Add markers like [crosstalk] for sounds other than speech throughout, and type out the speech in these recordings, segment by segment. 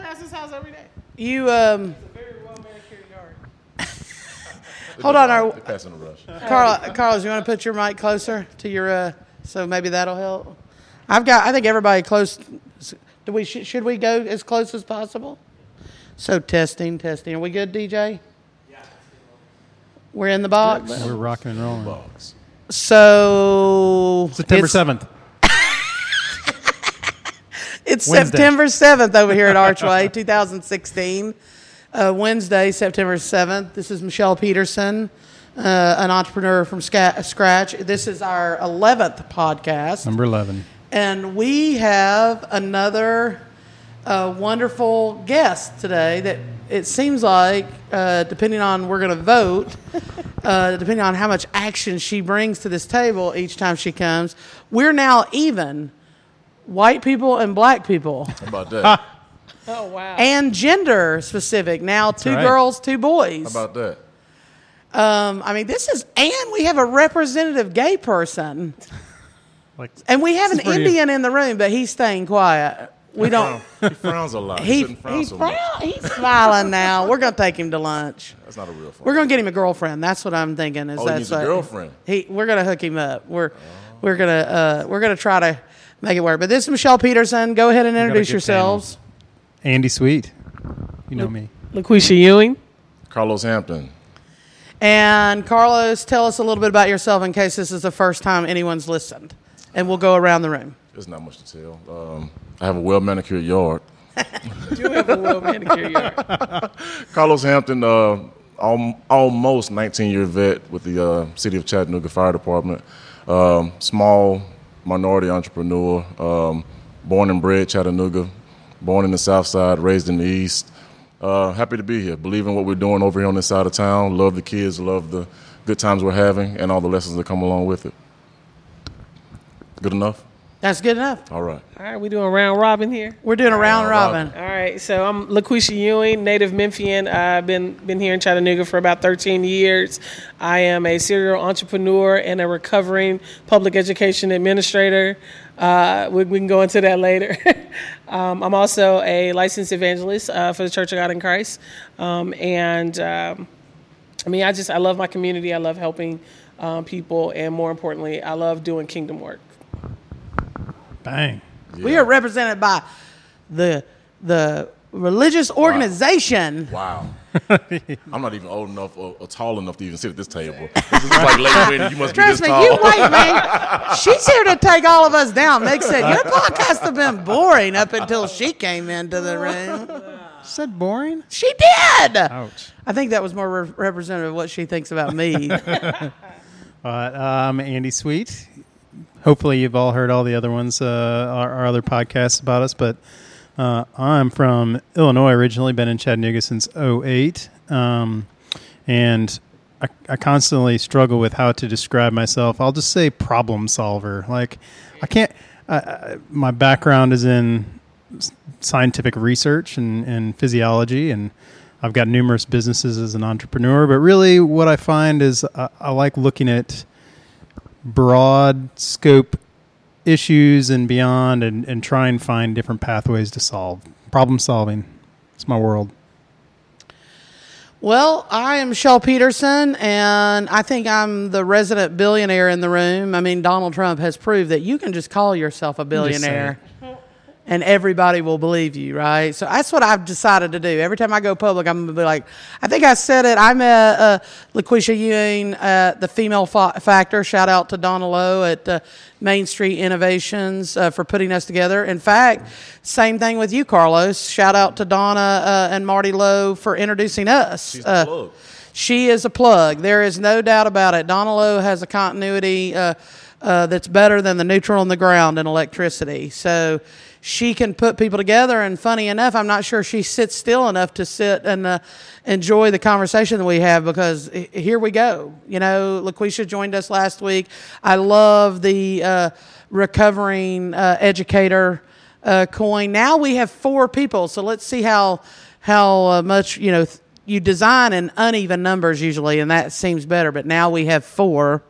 past his house every day. You um, It's a very well manicured yard. [laughs] hold on, our They're passing the rush. Carl, Carlos, you want to put your mic closer to your uh, so maybe that'll help. I've got. I think everybody close. Do we sh- should we go as close as possible? So testing, testing. Are we good, DJ? Yeah. We're in the box. We're rocking and rolling. Box. So September seventh. It's Wednesday. September 7th over here at Archway, [laughs] 2016. Uh, Wednesday, September 7th. This is Michelle Peterson, uh, an entrepreneur from Sca- Scratch. This is our 11th podcast. Number eleven. And we have another uh, wonderful guest today that it seems like, uh, depending on we're going to vote, [laughs] uh, depending on how much action she brings to this table each time she comes, we're now even white people and black people How about that? Oh wow. and gender specific. Now, two right. girls, two boys. How about that? um, I mean, this is, and we have a representative gay person. Like And we have an This is Indian in the room, but he's staying quiet. We don't. He frowns a lot. He, He, shouldn't frown he so frown, he's smiling now. We're gonna take him to lunch. That's not a real frown. We're gonna get him a girlfriend. That's what I'm thinking. Is Oh, he that's needs a what- girlfriend. He, we're gonna hook him up. We're we're gonna uh, we're gonna try to make it work. But this is Michelle Peterson. Go ahead and introduce good yourselves. Andy Sweet. You know me. Lakweshia Ewing. Carlos Hampton. And Carlos, tell us a little bit about yourself in case this is the first time anyone's listened, and we'll go around the room. There's not much to tell. Um, I have a well manicured yard. [laughs] Do you have a well manicured yard. [laughs] Carlos Hampton, uh, al- almost 19 year vet with the uh, City of Chattanooga Fire Department. Um, small minority entrepreneur, um, born and bred Chattanooga, born in the South Side, raised in the East. Uh, happy to be here. Believe in what we're doing over here on this side of town. Love the kids, love the good times we're having, and all the lessons that come along with it. Good enough? That's good enough. All right. All right, we doing round robin here. We're doing a round Round robin. robin. All right, so I'm Lakweshia Ewing, native Memphian. I've been been here in Chattanooga for about 13 years. I am a serial entrepreneur and a recovering public education administrator. Uh, we, we can go into that later. [laughs] um, I'm also a licensed evangelist uh, for the Church of God in Christ, um, and um, I mean, I just I love my community. I love helping um, people, and more importantly, I love doing kingdom work. Bang. We are represented by the the religious organization. Wow. [laughs] I'm not even old enough or, or tall enough to even sit at this table. [laughs] This is like late winter. You must be Trust this me, tall. you wait, man. [laughs] She's here to take all of us down. Meg said your podcast have been boring up until she came into the room. Said boring. She did. Ouch. I think that was more re- representative of what she thinks about me. But I'm um, Andy Sweet. Hopefully, you've all heard all the other ones, uh, our, our other podcasts about us. But uh, I'm from Illinois originally, been in Chattanooga since 08. Um, and I, I constantly struggle with how to describe myself. I'll just say problem solver. Like, I can't, I, I, my background is in scientific research and, and physiology, and I've got numerous businesses as an entrepreneur. But really, what I find is I, I like looking at broad scope issues and beyond and, and try and find different pathways to solve problem solving it's my world well, I am Michelle Peterson, and I think I'm the resident billionaire in the room. I mean, Donald Trump has proved that you can just call yourself a billionaire. And everybody will believe you, right? So that's what I've decided to do. Every time I go public, I'm gonna be like, I think I said it. I met uh, Lakweshia Ewing at the Female Fa- Factor. Shout out to Donna Lowe at uh, Main Street Innovations uh, for putting us together. In fact, same thing with you, Carlos. Shout out to Donna uh, and Marty Lowe for introducing us. She's the Uh, plug. she is a plug. There is no doubt about it. Donna Lowe has a continuity uh, uh, that's better than the neutral on the ground in electricity. So she can put people together. And funny enough, I'm not sure she sits still enough to sit and uh, enjoy the conversation that we have because here we go. You know, Lakweshia joined us last week. I love the uh, recovering uh, educator uh, coin. Now we have four people. So let's see how how uh, much you know. Th- you design in uneven numbers usually, and that seems better. But now we have four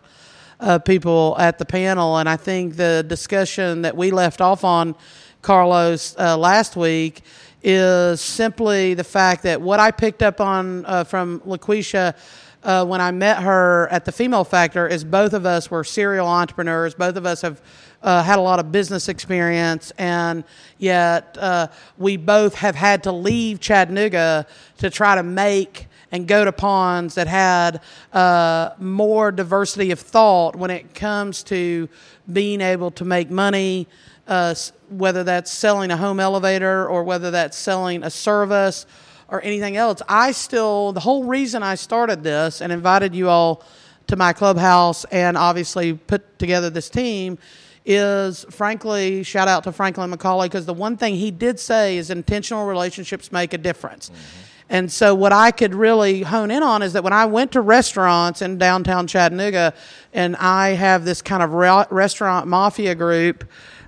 uh, people at the panel, and I think the discussion that we left off on, Carlos, uh, last week, is simply the fact that what I picked up on uh, from Lakweshia uh, when I met her at the Female Factor is both of us were serial entrepreneurs. Both of us have uh, had a lot of business experience, and yet uh, we both have had to leave Chattanooga to try to make and go to ponds that had uh, more diversity of thought when it comes to being able to make money, uh, whether that's selling a home elevator or whether that's selling a service or anything else. I still, the whole reason I started this and invited you all to my clubhouse and obviously put together this team is frankly, shout out to Franklin McCauley because the one thing he did say is intentional relationships make a difference. Mm-hmm. And so, what I could really hone in on is that when I went to restaurants in downtown Chattanooga, and I have this kind of restaurant mafia group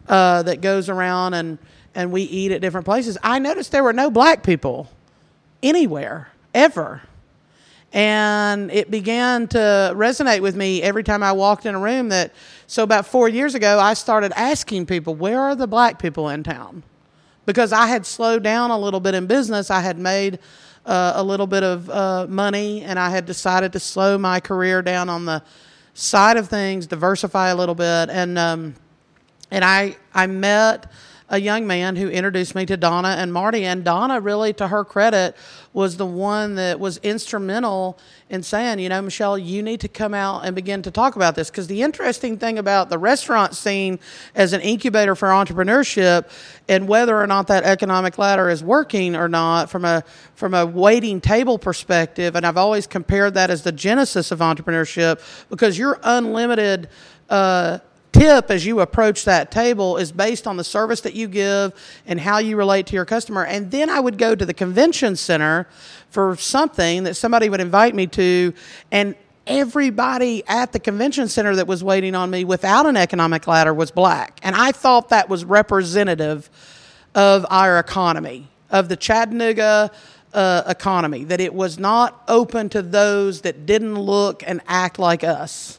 uh, that goes around and, and we eat at different places, I noticed there were no black people anywhere, ever. And it began to resonate with me every time I walked in a room that, so about four years ago, I started asking people, where are the black people in town? Because I had slowed down a little bit in business. I had made uh, a little bit of uh, money, and I had decided to slow my career down on the side of things, diversify a little bit, and um, and I I met a young man who introduced me to Donna and Marty. And Donna, really, to her credit, was the one that was instrumental in saying, you know, Michelle, you need to come out and begin to talk about this. Because the interesting thing about the restaurant scene as an incubator for entrepreneurship and whether or not that economic ladder is working or not from a from a waiting table perspective, and I've always compared that as the genesis of entrepreneurship because you're unlimited. Uh, tip as you approach that table is based on the service that you give and how you relate to your customer. And then I would go to the convention center for something that somebody would invite me to, and everybody at the convention center that was waiting on me without an economic ladder was black. And I thought that was representative of our economy, of the Chattanooga. Uh, economy, that it was not open to those that didn't look and act like us.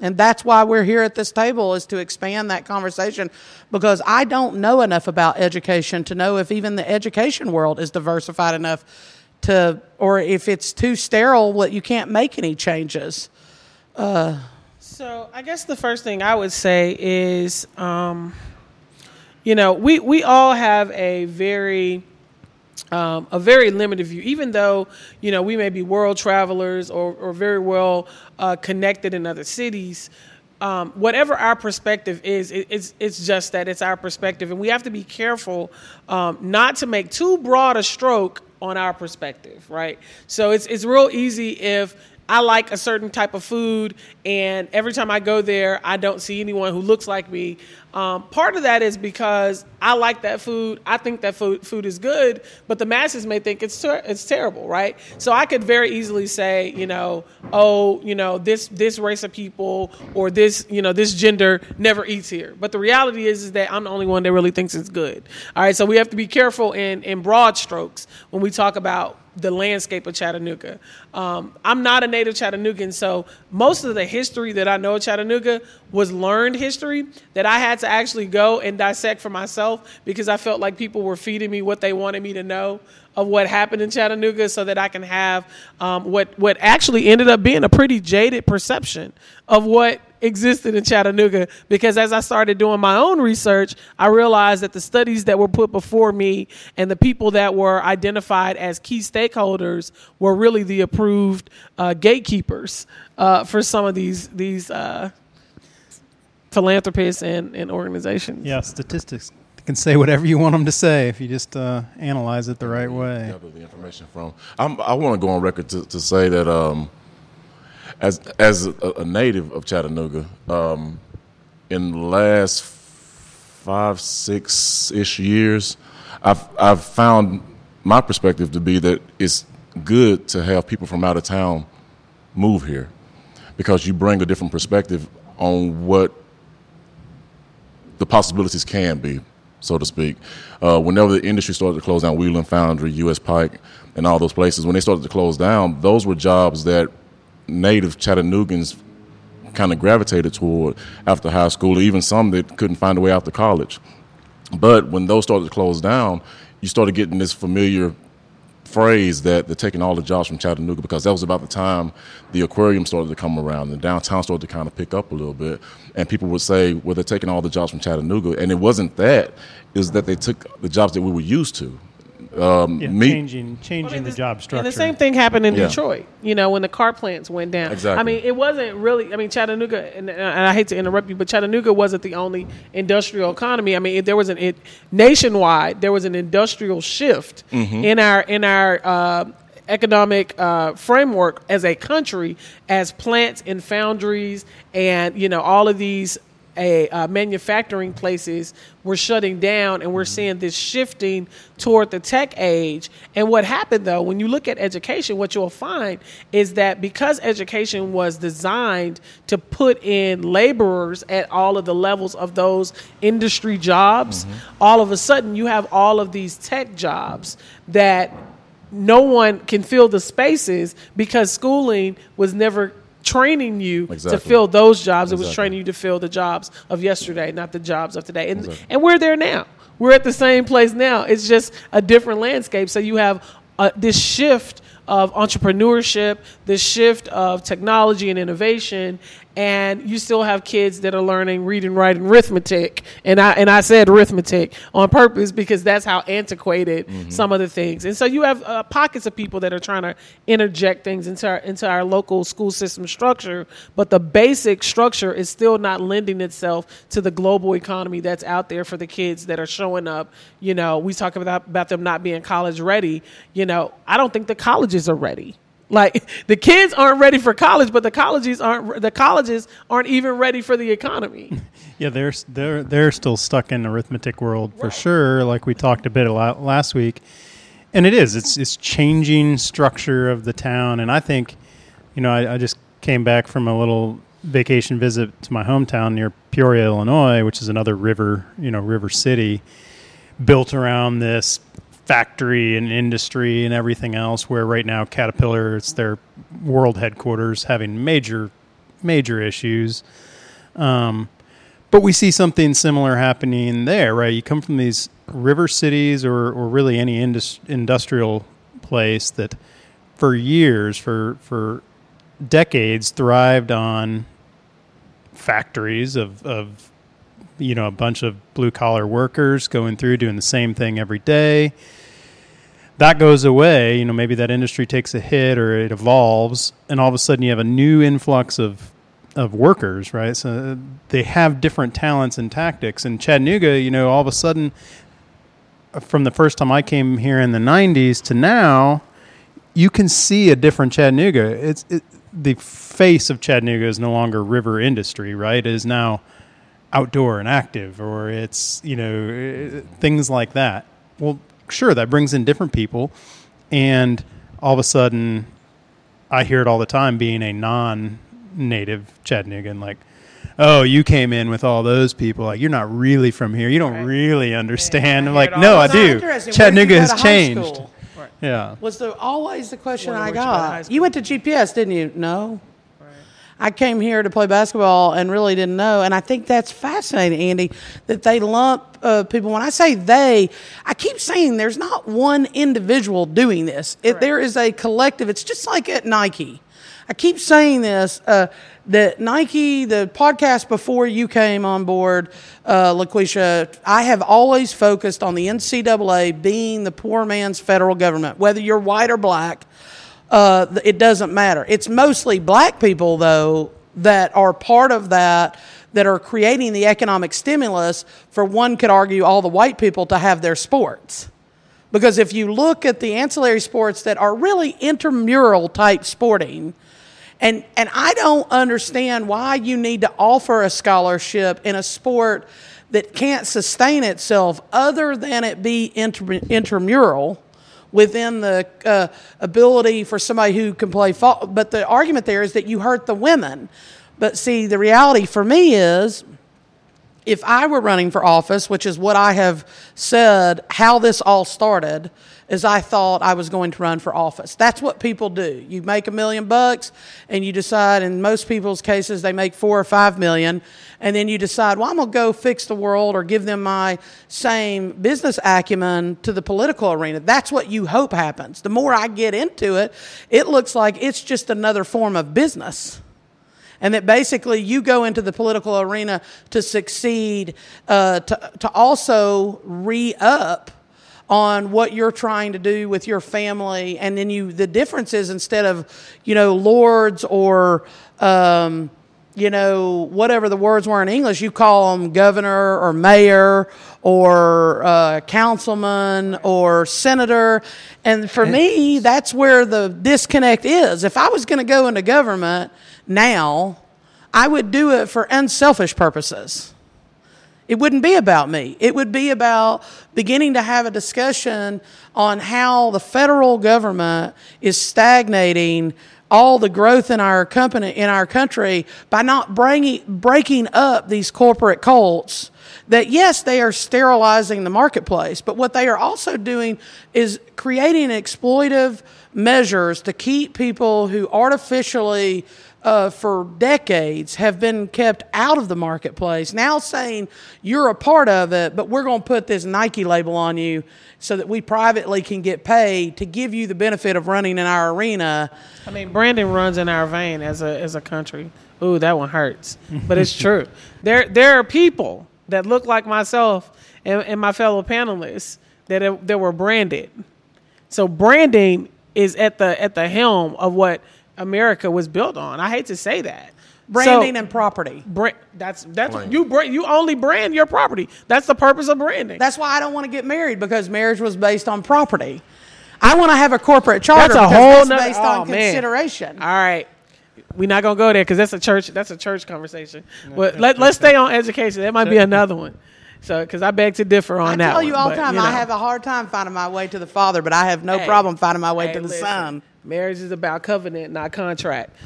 And that's why we're here at this table is to expand that conversation because I don't know enough about education to know if even the education world is diversified enough to, or if it's too sterile, what you can't make any changes. Uh, so I guess the first thing I would say is, um, you know, we, we all have a very um, a very limited view, even though you know we may be world travelers or, or very well uh, connected in other cities. Um, whatever our perspective is, it, it's it's just that it's our perspective, and we have to be careful um, not to make too broad a stroke on our perspective, right? So it's it's real easy if I like a certain type of food, and every time I go there, I don't see anyone who looks like me. Um, part of that is because I like that food. I think that food food is good, but the masses may think it's ter- it's terrible, right? So I could very easily say, you know, oh, you know, this this race of people or this you know this gender never eats here. But the reality is is that I'm the only one that really thinks it's good. All right, so we have to be careful in in broad strokes when we talk about the landscape of Chattanooga. Um, I'm not a native Chattanoogan, so most of the history that I know of Chattanooga was learned history that I had to actually go and dissect for myself because I felt like people were feeding me what they wanted me to know of what happened in Chattanooga so that I can have um, what what actually ended up being a pretty jaded perception of what existed in Chattanooga because as I started doing my own research, I realized that the studies that were put before me and the people that were identified as key stakeholders were really the approved uh, gatekeepers uh, for some of these these uh, philanthropists and, and organizations. Yeah, statistics can say whatever you want them to say if you just uh, analyze it the right way. Gather the information from. I'm, i want to go on record to, to say that um, as as a, a, native of Chattanooga, um, in the last five six ish years, I've I've found my perspective to be that it's good to have people from out of town move here because you bring a different perspective on what the possibilities can be so to speak. Uh, whenever the industry started to close down, Wheland Foundry, U.S. Pipe, and all those places, when they started to close down, those were jobs that native Chattanoogans kind of gravitated toward after high school, or even some that couldn't find a way out to college. But when those started to close down, you started getting this familiar phrase that they're taking all the jobs from Chattanooga because that was about the time the aquarium started to come around and downtown started to kind of pick up a little bit. And people would say, well, they're taking all the jobs from Chattanooga. And it wasn't that, it was that they took the jobs that we were used to. Um, Yeah, me- changing changing the job structure. And the same thing happened in Yeah. Detroit. You know, when the car plants went down. Exactly. I mean, it wasn't really. I mean, Chattanooga, and, and I hate to interrupt you, but Chattanooga wasn't the only industrial economy. I mean, if there was an it, nationwide. There was an industrial shift Mm-hmm. in our in our. Uh, economic uh, framework as a country as plants and foundries and you know all of these a uh, manufacturing places were shutting down and we're seeing this shifting toward the tech age. And what happened though when you look at education what you'll find is that because education was designed to put in laborers at all of the levels of those industry jobs all of a sudden you have all of these tech jobs that no one can fill the spaces because schooling was never training you to fill those jobs. It was training you to fill the jobs of yesterday, not the jobs of today. And and we're there now. We're at the same place now. It's just a different landscape. So you have uh, this shift of entrepreneurship, this shift of technology and innovation, and you still have kids that are learning reading, writing, arithmetic. And I and I said arithmetic on purpose because that's how antiquated some of the things. And so you have uh, pockets of people that are trying to interject things into our into our local school system structure, but the basic structure is still not lending itself to the global economy that's out there for the kids that are showing up. You know, we talk about about them not being college ready. You know, I don't think the colleges are ready. Like the kids aren't ready for college, but the colleges aren't the colleges aren't even ready for the economy. [laughs] Yeah, they're they're they're still stuck in arithmetic world for sure. Like we talked a bit a lot last week, and it is it's it's changing structure of the town. And I think, you know, I, I just came back from a little vacation visit to my hometown near Peoria, Illinois, which is another river, you know, river city, built around this factory and industry and everything else. Where right now Caterpillar, it's their world headquarters, having major major issues. Um, but we see something similar happening there, right? You come from these river cities or, or really any indus- industrial place that for years, for, for decades, thrived on factories of, of you know a bunch of blue collar workers going through doing the same thing every day that goes away you know maybe that industry takes a hit or it evolves and all of a sudden you have a new influx of of workers right so uh, they have different talents and tactics and chattanooga you know all of a sudden uh, from the first time i came here in the 90s to now you can see a different Chattanooga. It's it, the face of Chattanooga is no longer river industry, right? It is now outdoor and active, or it's you know eh, things like that. Well, sure, that brings in different people, and all of a sudden, I hear it all the time. Being a non-native Chattanoogan, like. Oh, you came in with all those people. Like you're not really from here. You don't Right. really understand. I I'm like, no, I do. Interesting. Chattanooga has changed. school? Yeah. Was the always the question Where- I where'd you go to high got? You went to GPS, didn't you? No. I came here to play basketball and really didn't know. And I think that's fascinating, Andy, that they lump uh, people. When I say they, I keep saying there's not one individual doing this. It, there is a collective. It's just like at Nike. I keep saying this uh, that Nike, the podcast before you came on board, uh, Lakweshia, I have always focused on the NCAA being the poor man's federal government, whether you're white or black uh, it doesn't matter. It's mostly black people, though, that are part of that, that are creating the economic stimulus for one could argue all the white people to have their sports. Because if you look at the ancillary sports that are really intramural type sporting, and, and I don't understand why you need to offer a scholarship in a sport that can't sustain itself other than it be intramural within the uh, ability for somebody who can play fall. But the argument there is that you hurt the women. But see, the reality for me is if I were running for office, which is what I have said, how this all started, is I thought I was going to run for office. That's what people do. You make a million bucks and you decide, in most people's cases, they make four or five million, and then you decide, well, I'm going to go fix the world or give them my same business acumen to the political arena. That's what you hope happens. The more I get into it, it looks like it's just another form of business and that basically you go into the political arena to succeed, uh, to, to also re up on what you're trying to do with your family, and then you the difference is instead of you know lords or um, you know whatever the words were in English, you call them governor or mayor or uh, councilman or senator, and for me that's where the disconnect is. If I was going to go into government now, I would do it for unselfish purposes. It wouldn't be about me. It would be about beginning to have a discussion on how the federal government is stagnating all the growth in our company in our country by not bringing, breaking up these corporate cults that yes they are sterilizing the marketplace but what they are also doing is creating exploitive measures to keep people who artificially uh, for decades have been kept out of the marketplace now saying you're a part of it but we're going to put this nike label on you so that we privately can get paid to give you the benefit of running in our arena I mean, Brandon runs in our vein as a as a country. Ooh, that one hurts, but it's [laughs] true. There there are people that look like myself and, and my fellow panelists that that were branded. So branding is at the at the helm of what America was built on. I hate to say that. branding So, and property bra- that's that's Claim. you bra- you only brand your property. That's the purpose of branding. That's why I don't want to get married because marriage was based on property. I want to have a corporate charter That's a whole that's nother- based oh, on man. consideration. All right. We're not gonna go there because that's a church. That's a church conversation. But let, let's stay on education. That might be another one. So, because I beg to differ on I that. I tell you one, all the time, you I have a hard time finding my way to the Father, but I have no Hey. problem finding my way Hey, to the listen, Son. Marriage is about covenant, not contract.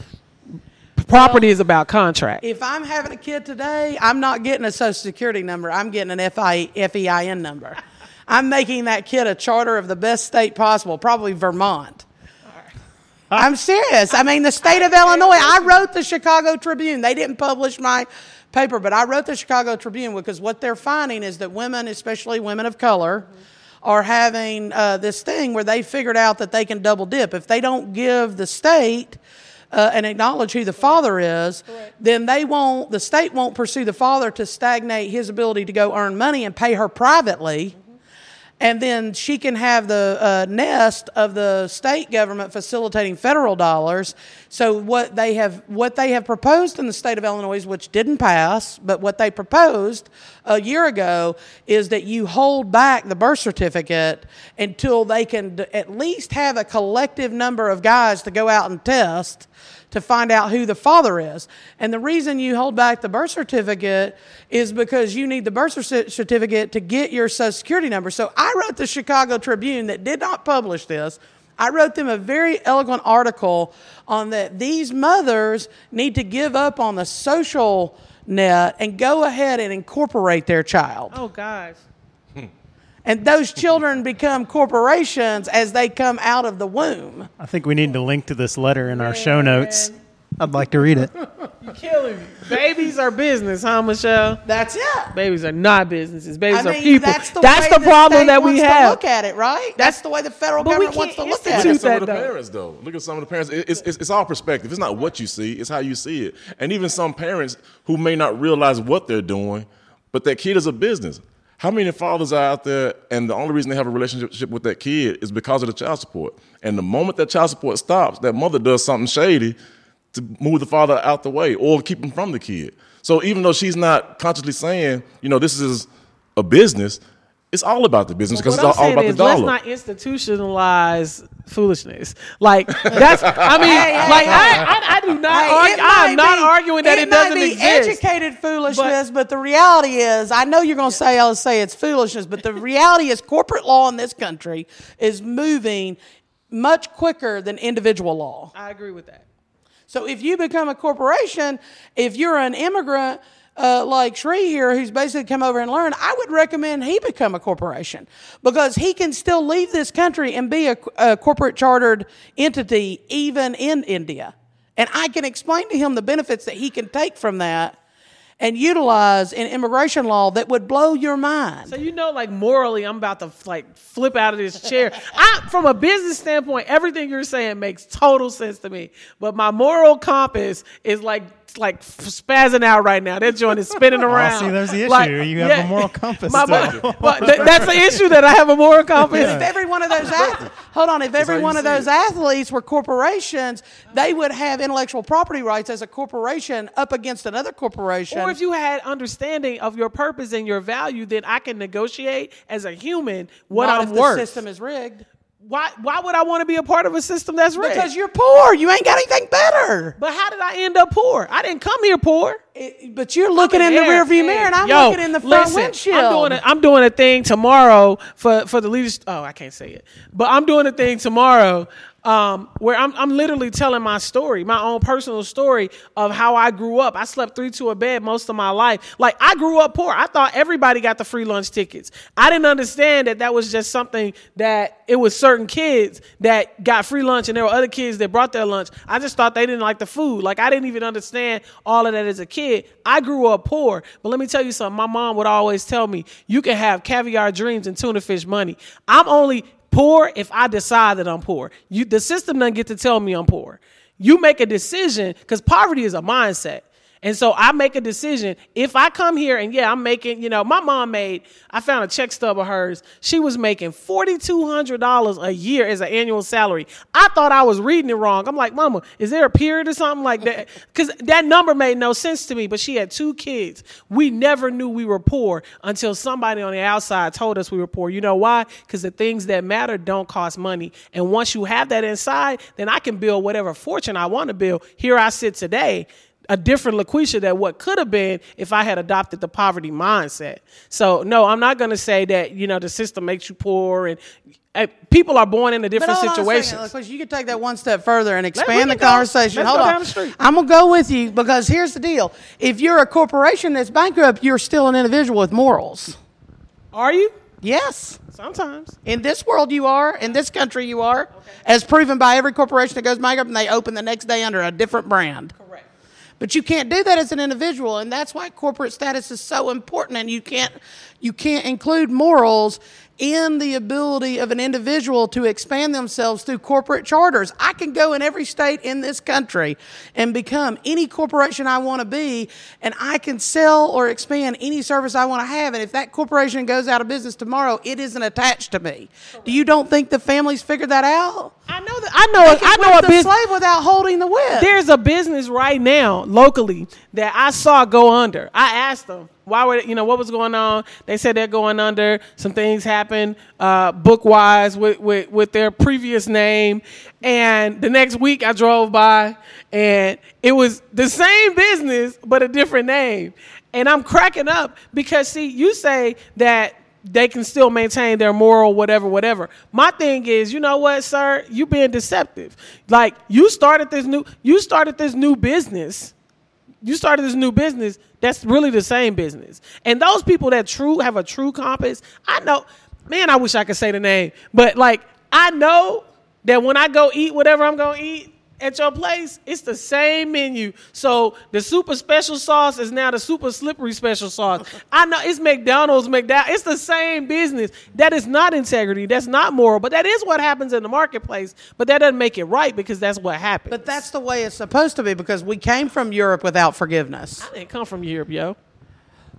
Property is about contract. If I'm having a kid today, I'm not getting a Social Security number. I'm getting an FI, FEIN number. [laughs] I'm making that kid a charter of the best state possible, probably Vermont. I'm serious. I mean, the state of Illinois. I wrote the Chicago Tribune. They didn't publish my paper, but I wrote the Chicago Tribune because what they're finding is that women, especially women of color, are having uh, this thing where they figured out that they can double dip. If they don't give the state uh, and acknowledge who the father is, then they won't. The state won't pursue the father to stagnate his ability to go earn money and pay her privately and then she can have the uh, nest of the state government facilitating federal dollars. So what they have what they have proposed in the state of Illinois, which didn't pass, but what they proposed a year ago is that you hold back the birth certificate until they can at least have a collective number of guys to go out and test to find out who the father is. And the reason you hold back the birth certificate is because you need the birth certificate to get your social security number. So I wrote the Chicago Tribune that did not publish this. I wrote them a very eloquent article on that these mothers need to give up on the social net and go ahead and incorporate their child. oh gosh. And those children become corporations as they come out of the womb. I think we need to link to this letter in our show notes. I'd like to read it. [laughs] You're killing me. Babies are business, huh, Michelle? That's it. Babies are not businesses. Babies I mean, are people. that's the, way problem state that we wants to have. look at it, right? That's, the way the federal but government wants to look at it. Look at at it. some of the though. parents, though. Look at some of the parents. It's, it's, it's all perspective. It's not what you see; it's how you see it. And even some parents who may not realize what they're doing, but that kid is a business. How many fathers are out there, and the only reason they have a relationship with that kid is because of the child support? And the moment that child support stops, that mother does something shady to move the father out the way or keep him from the kid. So even though she's not consciously saying, you know, this is a business, it's all about the business because What I'm it's all, all saying about the is, dollar. let's not institutionalize foolishness. Like that's. I mean, like I, I, I do not. Hey, argue, I'm might not be- arguing that it, might doesn't be exist. educated foolishness, but, the reality is, I know you're going to say, I'll say it's foolishness, but the reality is, corporate law in this country is moving much quicker than individual law. I agree with that. So if you become a corporation, if you're an immigrant, uh, like Shree here, who's basically come over and learned, I would recommend he become a corporation because he can still leave this country and be a, a corporate chartered entity even in India. And I can explain to him the benefits that he can take from that and utilize in immigration law that would blow your mind. So you know, like morally, I'm about to like flip out of this chair. [laughs] I, from a business standpoint, everything you're saying makes total sense to me. But my moral compass is like like spazzing out right now. That joint is spinning [laughs] oh, around. see, there's the issue. Like, You have a moral compass My, still. [laughs] but th- that's the issue that I have a moral compass. If every one of those ath- hold on, if every one of those it. athletes were corporations, they would have intellectual property rights as a corporation up against another corporation. Or if you had understanding of your purpose and your value, then I can negotiate as a human what not I'm if the worth. system is rigged. Why? Why would I want to be a part of a system that's rigged? Because you're poor. You ain't got anything better. But how did I end up poor? I didn't come here poor. It- but you're looking in the rearview mirror, and I'm yo, looking in the front listen, windshield. I'm doing, a, I'm doing a thing tomorrow for, for the leadership. Oh, I can't say it. But I'm doing a thing tomorrow um, where I'm, I'm literally telling my story, my own personal story of how I grew up. I slept three to a bed most of my life. Like, I grew up poor. I thought everybody got the free lunch tickets. I didn't understand that that was just something that it was certain kids that got free lunch and there were other kids that brought their lunch. I just thought they didn't like the food. Like, I didn't even understand all of that as a kid. I grew up poor. But let me tell you something. My mom would always tell me, you can have caviar dreams and tuna fish money. I'm only poor if I decide that I'm poor. You, the system doesn't get to tell me I'm poor. You make a decision because poverty is a mindset. And so I make a decision. If I come here and yeah, I'm making, you know, my mom made, I found a check stub of hers. She was making $4,200 a year as an annual salary. I thought I was reading it wrong. I'm like, Mama, is there a period or something like that? [laughs] Because that number made no sense to me, but she had two kids. We never knew we were poor until somebody on the outside told us we were poor. You know why? Because the things that matter don't cost money. And once you have that inside, then I can build whatever fortune I want to build. Here I sit today a different Lakweshia than what could have been if I had adopted the poverty mindset. So no, I'm not going to say that you know the system makes you poor and uh, people are born into But different hold on second, because you can take that one step further and expand the go. conversation. Let's Hold on. down the street. I'm gonna go with you because here's the deal: if you're a corporation that's bankrupt, you're still an individual with morals. Are you? Yes. Sometimes. In this world, you are. In this country, you are. As proven by every corporation that goes bankrupt and they open the next day under a different brand. But you can't do that as an individual, and that's why corporate status is so important. And you can't you can't include morals in the ability of an individual to expand themselves through corporate charters. I can go in every state in this country and become any corporation I want to be, and I can sell or expand any service I want to have. And if that corporation goes out of business tomorrow, it isn't attached to me. Do you don't think the families figured that out? I know that. I know. I know a business. slave without holding the whip. There's a business right now locally that I saw go under. I asked them why were you know what was going on. They said they're going under. Some things happened uh, book wise with, with with their previous name, and the next week I drove by and it was the same business but a different name, and I'm cracking up because see you say that they can still maintain their moral whatever whatever. My thing is you know what sir? You being deceptive. Like you started this new you started this new business. You started this new business that's really the same business. And those people that true have a true compass i know man i wish i could say the name but like i know that when i go eat whatever i'm gonna eat at your place, it's the same menu. So the super special sauce is now the super slippery special sauce. [laughs] I know it's McDonald's, McDonald's. It's the same business. That is not integrity. That's not moral. But that is what happens in the marketplace. But that doesn't make it right because that's what happens. But that's the way it's supposed to be because we came from Europe without forgiveness. I didn't come from Europe, yo.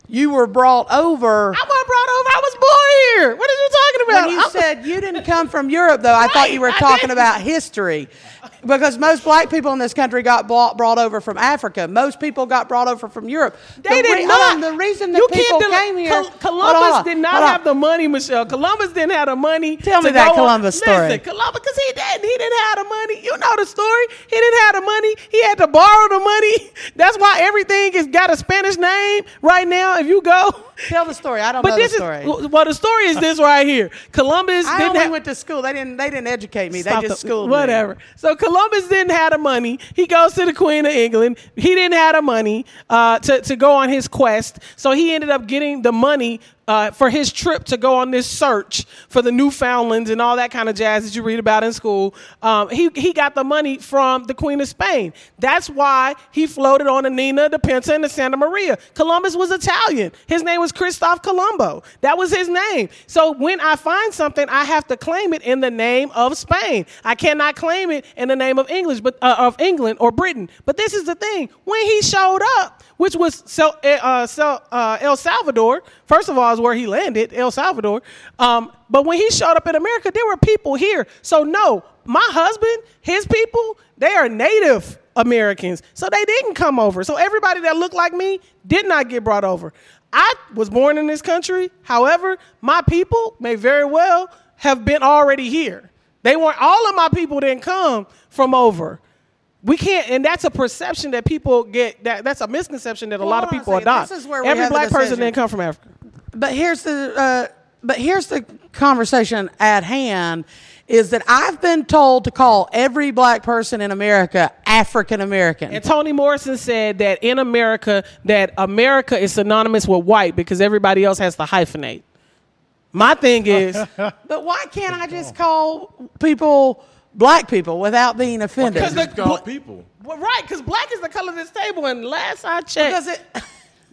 You were brought over. I wasn't brought over. I was born here. What are you talking about? When you I'm- said you didn't come from Europe, though, I thought you were [laughs] talking about history. [laughs] Because most black people in this country got brought, brought over from Africa. Most people got brought over from Europe. They the did re- not. the reason that you people del- came here. Col- hold Columbus on, did not have the money, Michelle. Columbus didn't have the money. Tell me that go on- Columbus story. Listen, Columbus, because he didn't. He didn't have the money. You know the story. He didn't have the money. He had to borrow the money. [laughs] That's why everything has got a Spanish name right now. If you go. Tell the story. I don't But know this the story. is well. The story is this right here. Columbus I didn't only have, went to school. They didn't. They didn't educate me. Stop they just the- schooled me. whatever. So Columbus didn't have the money. He goes to the Queen of England. He didn't have the money uh, to to go on his quest, so he ended up getting the money uh, for his trip to go on this search for the Newfoundlands and all that kind of jazz that you read about in school. Um, he, he got the money from the Queen of Spain. That's why he floated on the Nina, the Pinta, and the Santa Maria. Columbus was Italian. His name was Christoph Colombo. That was his name. So when I find something, I have to claim it in the name of Spain. I cannot claim it in the name of English, but uh, of England or Britain. But this is the thing: when he showed up, which was uh, uh, El Salvador. First of all, is where he landed, El Salvador. Um, but when he showed up in America, there were people here. So no, my husband, his people, they are Native Americans, so they didn't come over. So everybody that looked like me did not get brought over. I was born in this country. However, my people may very well have been already here. They weren't all of my people didn't come from over we can't, and that's a perception that people get. That that's a misconception that a Well, lot of hold on a people adopt. This is where we Every black person didn't come from Africa. But here's the uh, but here's the conversation at hand is that I've been told to call every black person in America African American. And Toni Morrison said that in America, that America is synonymous with white because everybody else has to hyphenate. My thing is, [laughs] But why can't I just call people black people without being offended? Because the- It's called people. well, right? Because black is the color of this table, and last I checked, Because it,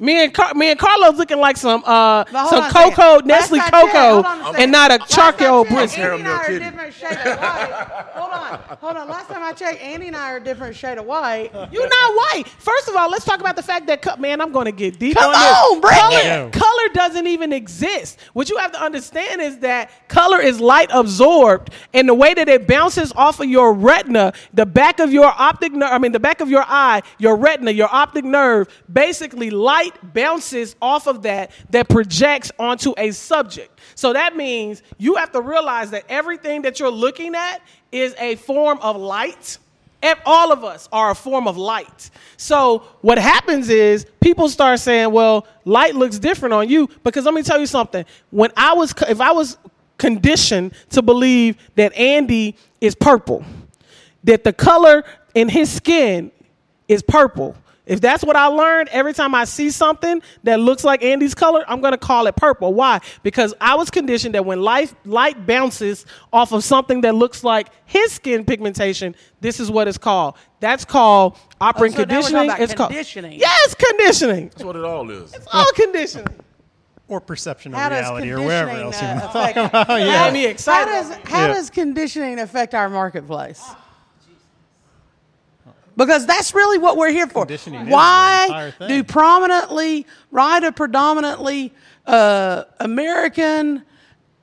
me and Car- me and Carlos looking like some uh some on second. cocoa Last Nestle I checked- hold cocoa, on and not a Last I charcoal checked, brisket. Andy and I are a different shade of white. hold on, hold on. Last time I checked, Andy and I are a different shade of white. You're not white. First of all, let's talk about the fact that co- man, I'm going to get deep Come on on, this. bring color, it. color doesn't even exist. What you have to understand is that color is light absorbed, and the way that it bounces off of your retina, the back of your optic nerve, I mean, the back of your eye, your retina, your optic nerve, basically light bounces off of that that projects onto a subject. So that means you have to realize that everything that you're looking at is a form of light. Ev- All of us are a form of light. So what happens is people start saying, "Well, light looks different on you." Because let me tell you something. When I was, if I was conditioned to believe that Andy is purple, that the color in his skin is purple. If that's what I learned, every time I see something that looks like Andy's color, I'm going to call it purple. Why? Because I was conditioned that when light, light bounces off of something that looks like his skin pigmentation, this is what it's called. That's called operant Oh, so now we're conditioning. it's called conditioning. yes, conditioning. That's what it all is. It's all conditioning. or perception of How reality, or conditioning wherever else you uh, want. affect? [laughs] Yeah. How, Got me excited. How does how Yeah. does conditioning affect our marketplace? Because that's really what we're here for. Conditioning is the Why do prominently, right, a predominantly uh, American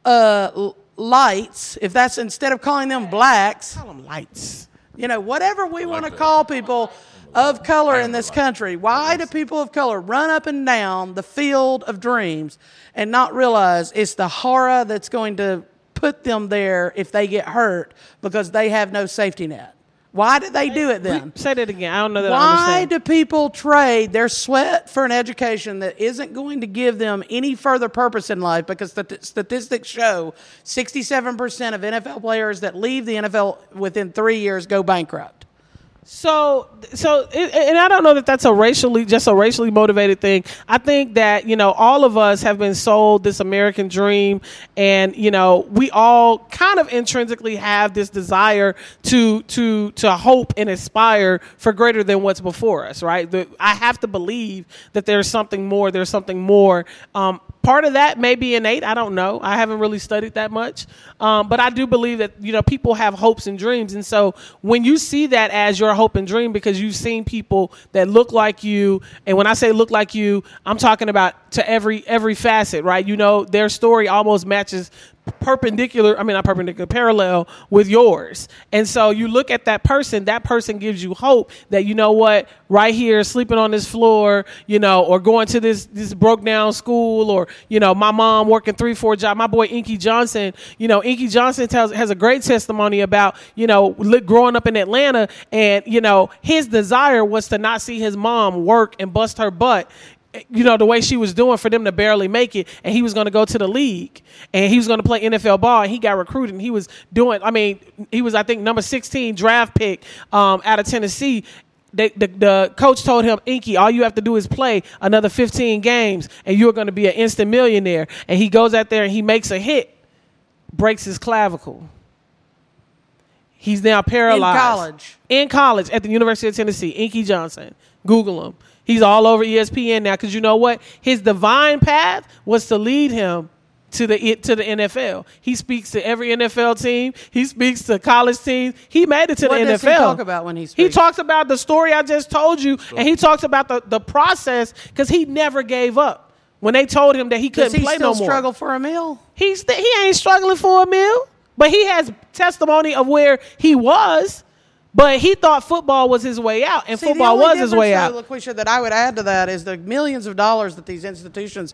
uh, lights, if that's instead of calling them blacks, Call them lights. you know, whatever we want to call people of color in this country, why do people of color run up and down the field of dreams and not realize it's the horror that's going to put them there if they get hurt because they have no safety net? Why did they do it then? Say that again. I don't know that Why do people trade their sweat for an education that isn't going to give them any further purpose in life? Because the statistics show 67% of NFL players that leave the NFL within three years go bankrupt. So, so, and I don't know that that's a racially, just a racially motivated thing. I think that you know all of us have been sold this American dream, and you know we all kind of intrinsically have this desire to to to hope and aspire for greater than what's before us. Right? I have to believe that there's something more. There's something more. Um, part of that may be innate. I don't know. I haven't really studied that much, um, but I do believe that you know people have hopes and dreams, and so when you see that as your hope and dream, because you've seen people that look like you, and when I say look like you, I'm talking about to every every facet, right? You know, their story almost matches perpendicular i mean not perpendicular parallel with yours. And so you look at that person that person gives you hope that you know what right here sleeping on this floor you know or going to this this broke down school or you know my mom working three four job my boy inky johnson you know inky johnson tells has a great testimony about you know growing up in atlanta and you know his desire was to not see his mom work and bust her butt you know, the way she was doing for them to barely make it, and he was going to go to the league, and he was going to play NFL ball, and he got recruited, and he was doing. I mean, he was I think number sixteen draft pick um, out of Tennessee. They, the, the coach told him, Inky, all you have to do is play another 15 games, and you're going to be an instant millionaire. And he goes out there and he makes a hit, breaks his clavicle. He's now paralyzed. college. In college at the University of Tennessee, Inky Johnson. Google him. He's all over ESPN now because you know what? His divine path was to lead him to the to the NFL. He speaks to every NFL team. He speaks to college teams. He made it to What the NFL. he talk about when he He talks about the story I just told you, and he talks about the, the process because he never gave up. When they told him that he couldn't he play still no more, struggle for a meal? He's st- he ain't struggling for a meal, but he has testimony of where he was. But he thought football was his way out, and See, football was his way out. Lakweshia, that I would add to that is the millions of dollars that these institutions,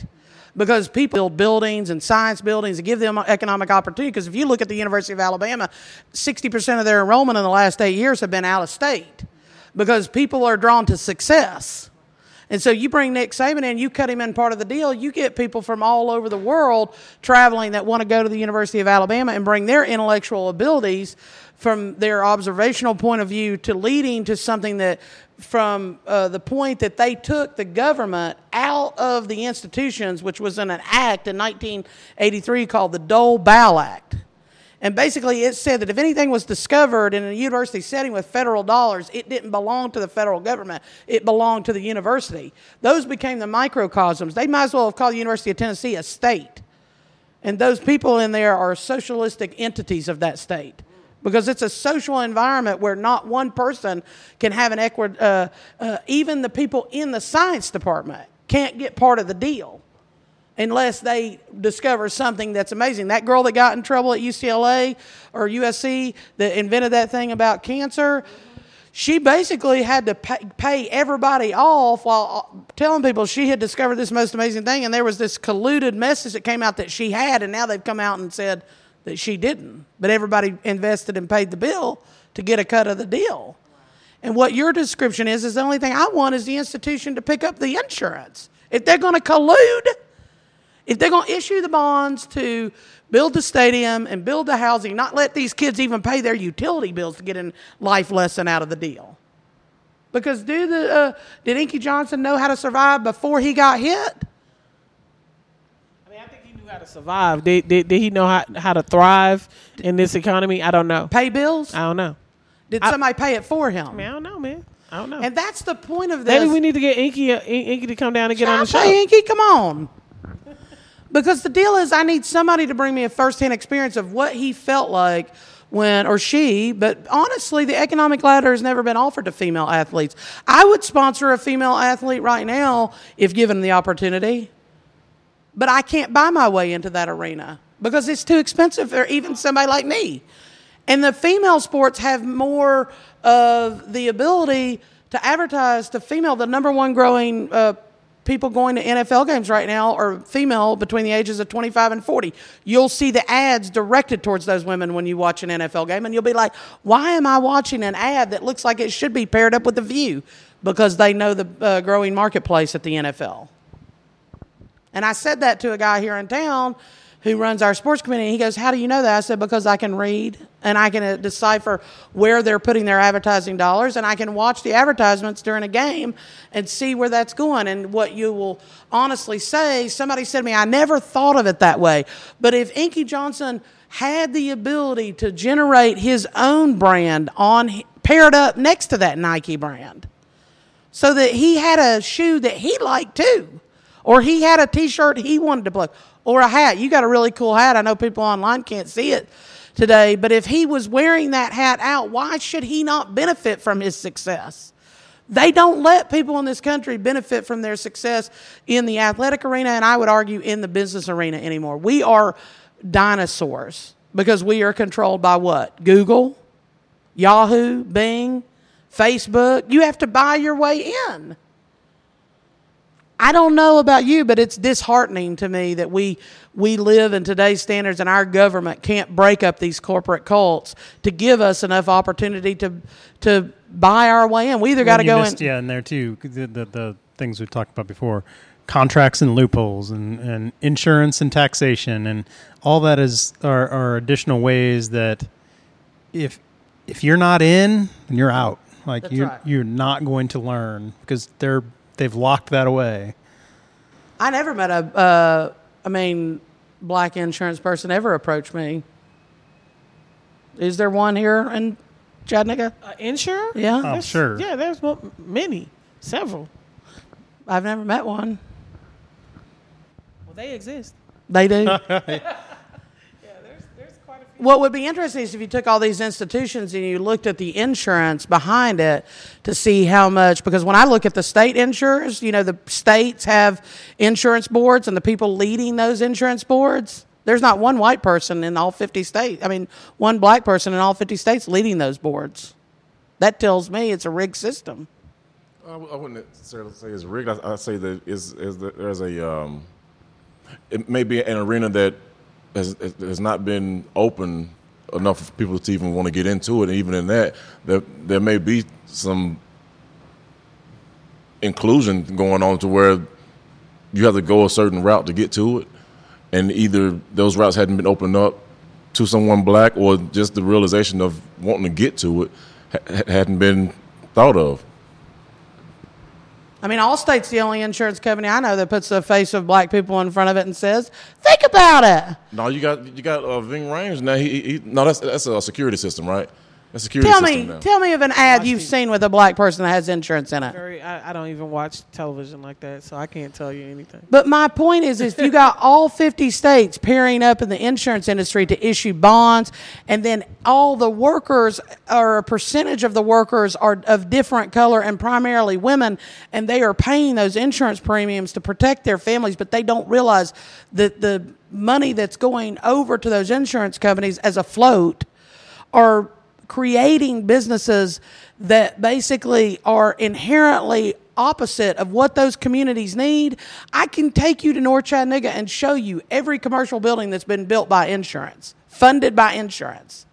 because people build buildings and science buildings and give them economic opportunity. Because if you look at the University of Alabama, 60% of their enrollment in the last eight years have been out of state because people are drawn to success. And so you bring Nick Saban in, you cut him in part of the deal, you get people from all over the world traveling that want to go to the University of Alabama and bring their intellectual abilities from their observational point of view to leading to something that from uh, the point that they took the government out of the institutions, which was in an act in 1983 called the Dole-Bow Act. And basically, it said that if anything was discovered in a university setting with federal dollars, it didn't belong to the federal government. It belonged to the university. Those became the microcosms. They might as well have called the University of Tennessee a state. And those people in there are socialistic entities of that state. Because it's a social environment where not one person can have an equid, uh, uh, even the people in the science department can't get part of the deal unless they discover something that's amazing. That girl that got in trouble at UCLA or USC that invented that thing about cancer, she basically had to pay, pay everybody off while uh, telling people she had discovered this most amazing thing. And there was this colluded message that came out that she had, and now they've come out and said that she didn't. But everybody invested and paid the bill to get a cut of the deal. And what your description is, is the only thing I want is the institution to pick up the insurance. If they're going to collude, if they're going to issue the bonds to build the stadium and build the housing, not let these kids even pay their utility bills to get a life lesson out of the deal. Because do the uh, did Inky Johnson know how to survive before he got hit? I mean, I think he knew how to survive. Did, did, did he know how, how to thrive in this economy? I don't know. Pay bills? I don't know. Did I- somebody pay it for him? I mean, I don't know, man. I don't know. And that's the point of this. Maybe we need to get Inky, uh, Inky to come down and get on the I show. Inky? Come on. Because the deal is, I need somebody to bring me a firsthand experience of what he felt like when, or she, but honestly, the economic ladder has never been offered to female athletes. I would sponsor a female athlete right now if given the opportunity, but I can't buy my way into that arena because it's too expensive for even somebody like me. And the female sports have more of the ability to advertise to female. The number one growing uh, people going to NFL games right now are female between the ages of 25 and 40. You'll see the ads directed towards those women when you watch an NFL game, and you'll be like, why am I watching an ad that looks like it should be paired up with the view? Because they know the uh, growing marketplace at the NFL. And I said that to a guy here in town who runs our sports committee. He goes, How do you know that? I said, Because I can read and I can uh, decipher where they're putting their advertising dollars and I can watch the advertisements during a game and see where that's going. And what you will honestly say, somebody said to me, I never thought of it that way. But if Inky Johnson had the ability to generate his own brand on paired up next to that Nike brand, so that he had a shoe that he liked too, or he had a T-shirt he wanted to play, or a hat. You got a really cool hat. I know people online can't see it today, but if he was wearing that hat out, why should he not benefit from his success? They don't let people in this country benefit from their success in the athletic arena, and I would argue in the business arena anymore. We are dinosaurs because we are controlled by what? Google, Yahoo, Bing, Facebook. You have to buy your way in. I don't know about you, but it's disheartening to me that we we live in today's standards and our government can't break up these corporate cults to give us enough opportunity to to buy our way in. We either got to go missed, in. Yeah, in there too, the, the, the things we talked about before. contracts and loopholes and, and insurance and taxation and all that is are, are additional ways that if if you're not in, then you're out. Like That's you're right. you're not going to learn because they're they've locked that away. I never met a, uh, I mean, black insurance person ever approach me. Is there one here in Chattanooga? Uh, insure? Yeah. Oh, There's- sure. Yeah, there's mo- many, several. I've never met one. Well, they exist. They do. [laughs] Yeah, there's there's quite a few. What would be interesting is if you took all these institutions and you looked at the insurance behind it to see how much, because when I look at the state insurers, you know, the states have insurance boards and the people leading those insurance boards, there's not one white person in all 50 states. I mean, one black person in all 50 states leading those boards. That tells me it's a rigged system. i wouldn't necessarily say it's rigged. i'd say that is there's a um, it may be an arena that has, has not been open enough for people to even want to get into it. And even in that, there there may be some inclusion going on to where you have to go a certain route to get to it, and either those routes hadn't been opened up to someone black, or just the realization of wanting to get to it ha- hadn't been thought of. I mean, Allstate's the only insurance company I know that puts the face of black people in front of it and says, think about it. No, you got you got uh, Ving Rhames now. He, he no, that's that's a security system, right? That's a security Tell system me, now. tell me of an ad you've seen with a black person that has insurance in it. Very, I, I don't even watch television like that, so I can't tell you anything. But my point is, if you got all 50 states pairing up in the insurance industry to issue bonds, and then all the workers or a percentage of the workers are of different color and primarily women, and they are paying those insurance premiums to protect their families, but they don't realize that the money that's going over to those insurance companies as a float are creating businesses that basically are inherently opposite of what those communities need. I can take you to North Chattanooga and show you every commercial building that's been built by insurance, funded by insurance.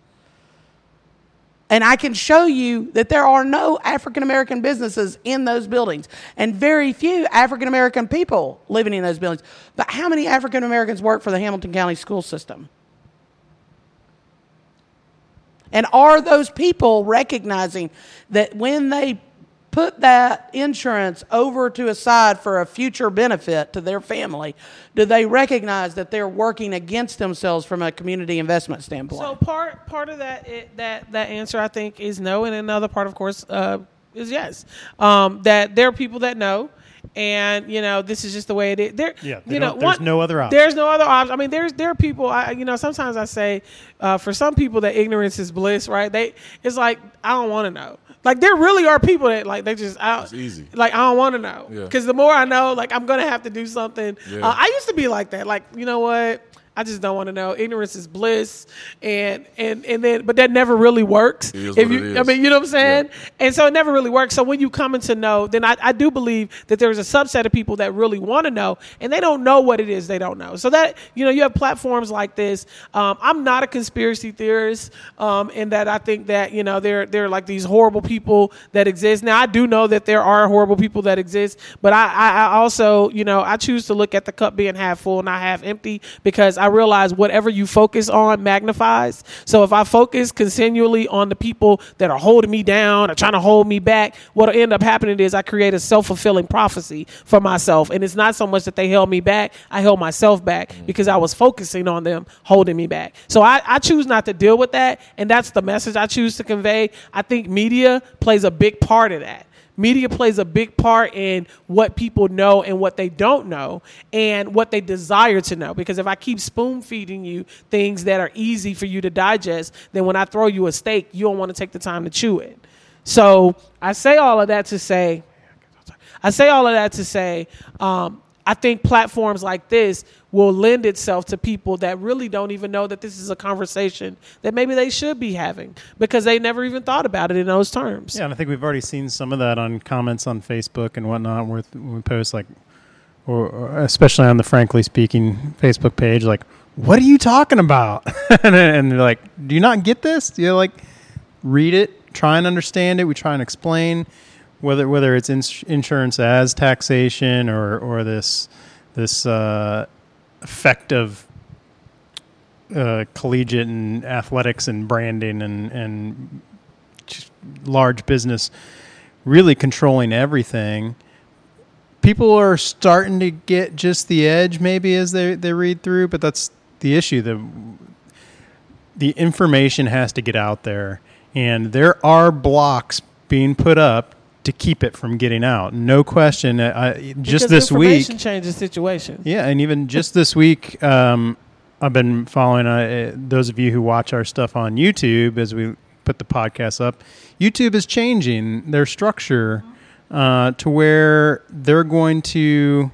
And I can show you that there are no African American businesses in those buildings and very few African American people living in those buildings. But how many African Americans work for the Hamilton County school system? And are those people recognizing that when they put that insurance over to a side for a future benefit to their family, do they recognize that they're working against themselves from a community investment standpoint? So part part of that it, that that answer I think is no, and another part, of course, uh, is yes. Um, that there are people that know, and you know this is just the way it is. There, Yeah, you know, don't- there's no other option. There's no other option. I mean, there's there are people. I you know sometimes I say uh, for some people that ignorance is bliss, right? They it's like I don't want to know. Like there really are people that like they just I, It's easy. Like I don't want to know Yeah. because the more I know, like I'm gonna have to do something. Yeah. Uh, I used to be like that. Like you know what? I just don't want to know. Ignorance is bliss, and and and then, but that never really works. If you, I mean, you know what I'm saying? And so it never really works. So when you come into know, then I, I do believe that there's a subset of people that really want to know, and they don't know what it is they don't know. So that you know, you have platforms like this. Um, I'm not a conspiracy theorist, um, in that I think that you know there there are like these horrible people that exist. Now I do know that there are horrible people that exist, but I, I, I also you know I choose to look at the cup being half full, not half empty, because I realize whatever you focus on magnifies. So if I focus continually on the people that are holding me down or trying to hold me back, what'll end up happening is I create a self fulfilling prophecy for myself. And it's not so much that they held me back, I held myself back mm-hmm. because I was focusing on them holding me back. So I, I choose not to deal with that. And that's the message I choose to convey. I think media plays a big part of that media plays a big part in what people know and what they don't know and what they desire to know. Because if i keep spoon feeding you things that are easy for you to digest then when i throw you a steak you don't want to take the time to chew it. So i say all of that to say I say all of that to say, um, I think platforms like this will lend itself to people that really don't even know that this is a conversation that maybe they should be having because they never even thought about it in those terms. Yeah, and I think we've already seen some of that on comments on Facebook and whatnot, where we post like, or, or especially on the Frankly Speaking Facebook page, like, "What are you talking about?" [laughs] and, and they're like, "Do you not get this? Do you like read it, try and understand it? We try and explain." Whether whether it's ins- insurance as taxation or or this this uh, effect of uh, collegiate and athletics and branding and and large business really controlling everything. People are starting to get just the edge, maybe as they they read through, but that's the issue. The the information has to get out there, and there are blocks being put up to keep it from getting out. No question. I, just Because this week, changes situation. yeah, and even just this week, um, I've been following uh, those of you who watch our stuff on YouTube as we put the podcast up. YouTube is changing their structure uh, to where they're going to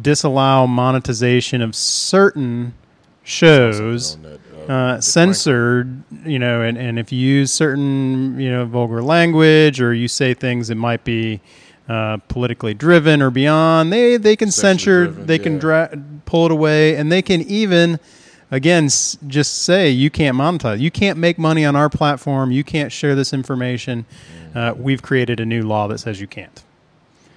disallow monetization of certain shows On that, uh, censored, you know, and, and if you use certain, you know, vulgar language or you say things that might be uh, politically driven or beyond, they they can Sexually censor, driven, they can dra- pull it away, and they can even, again, s- just say you can't monetize, you can't make money on our platform, you can't share this information. Uh, we've created a new law that says you can't.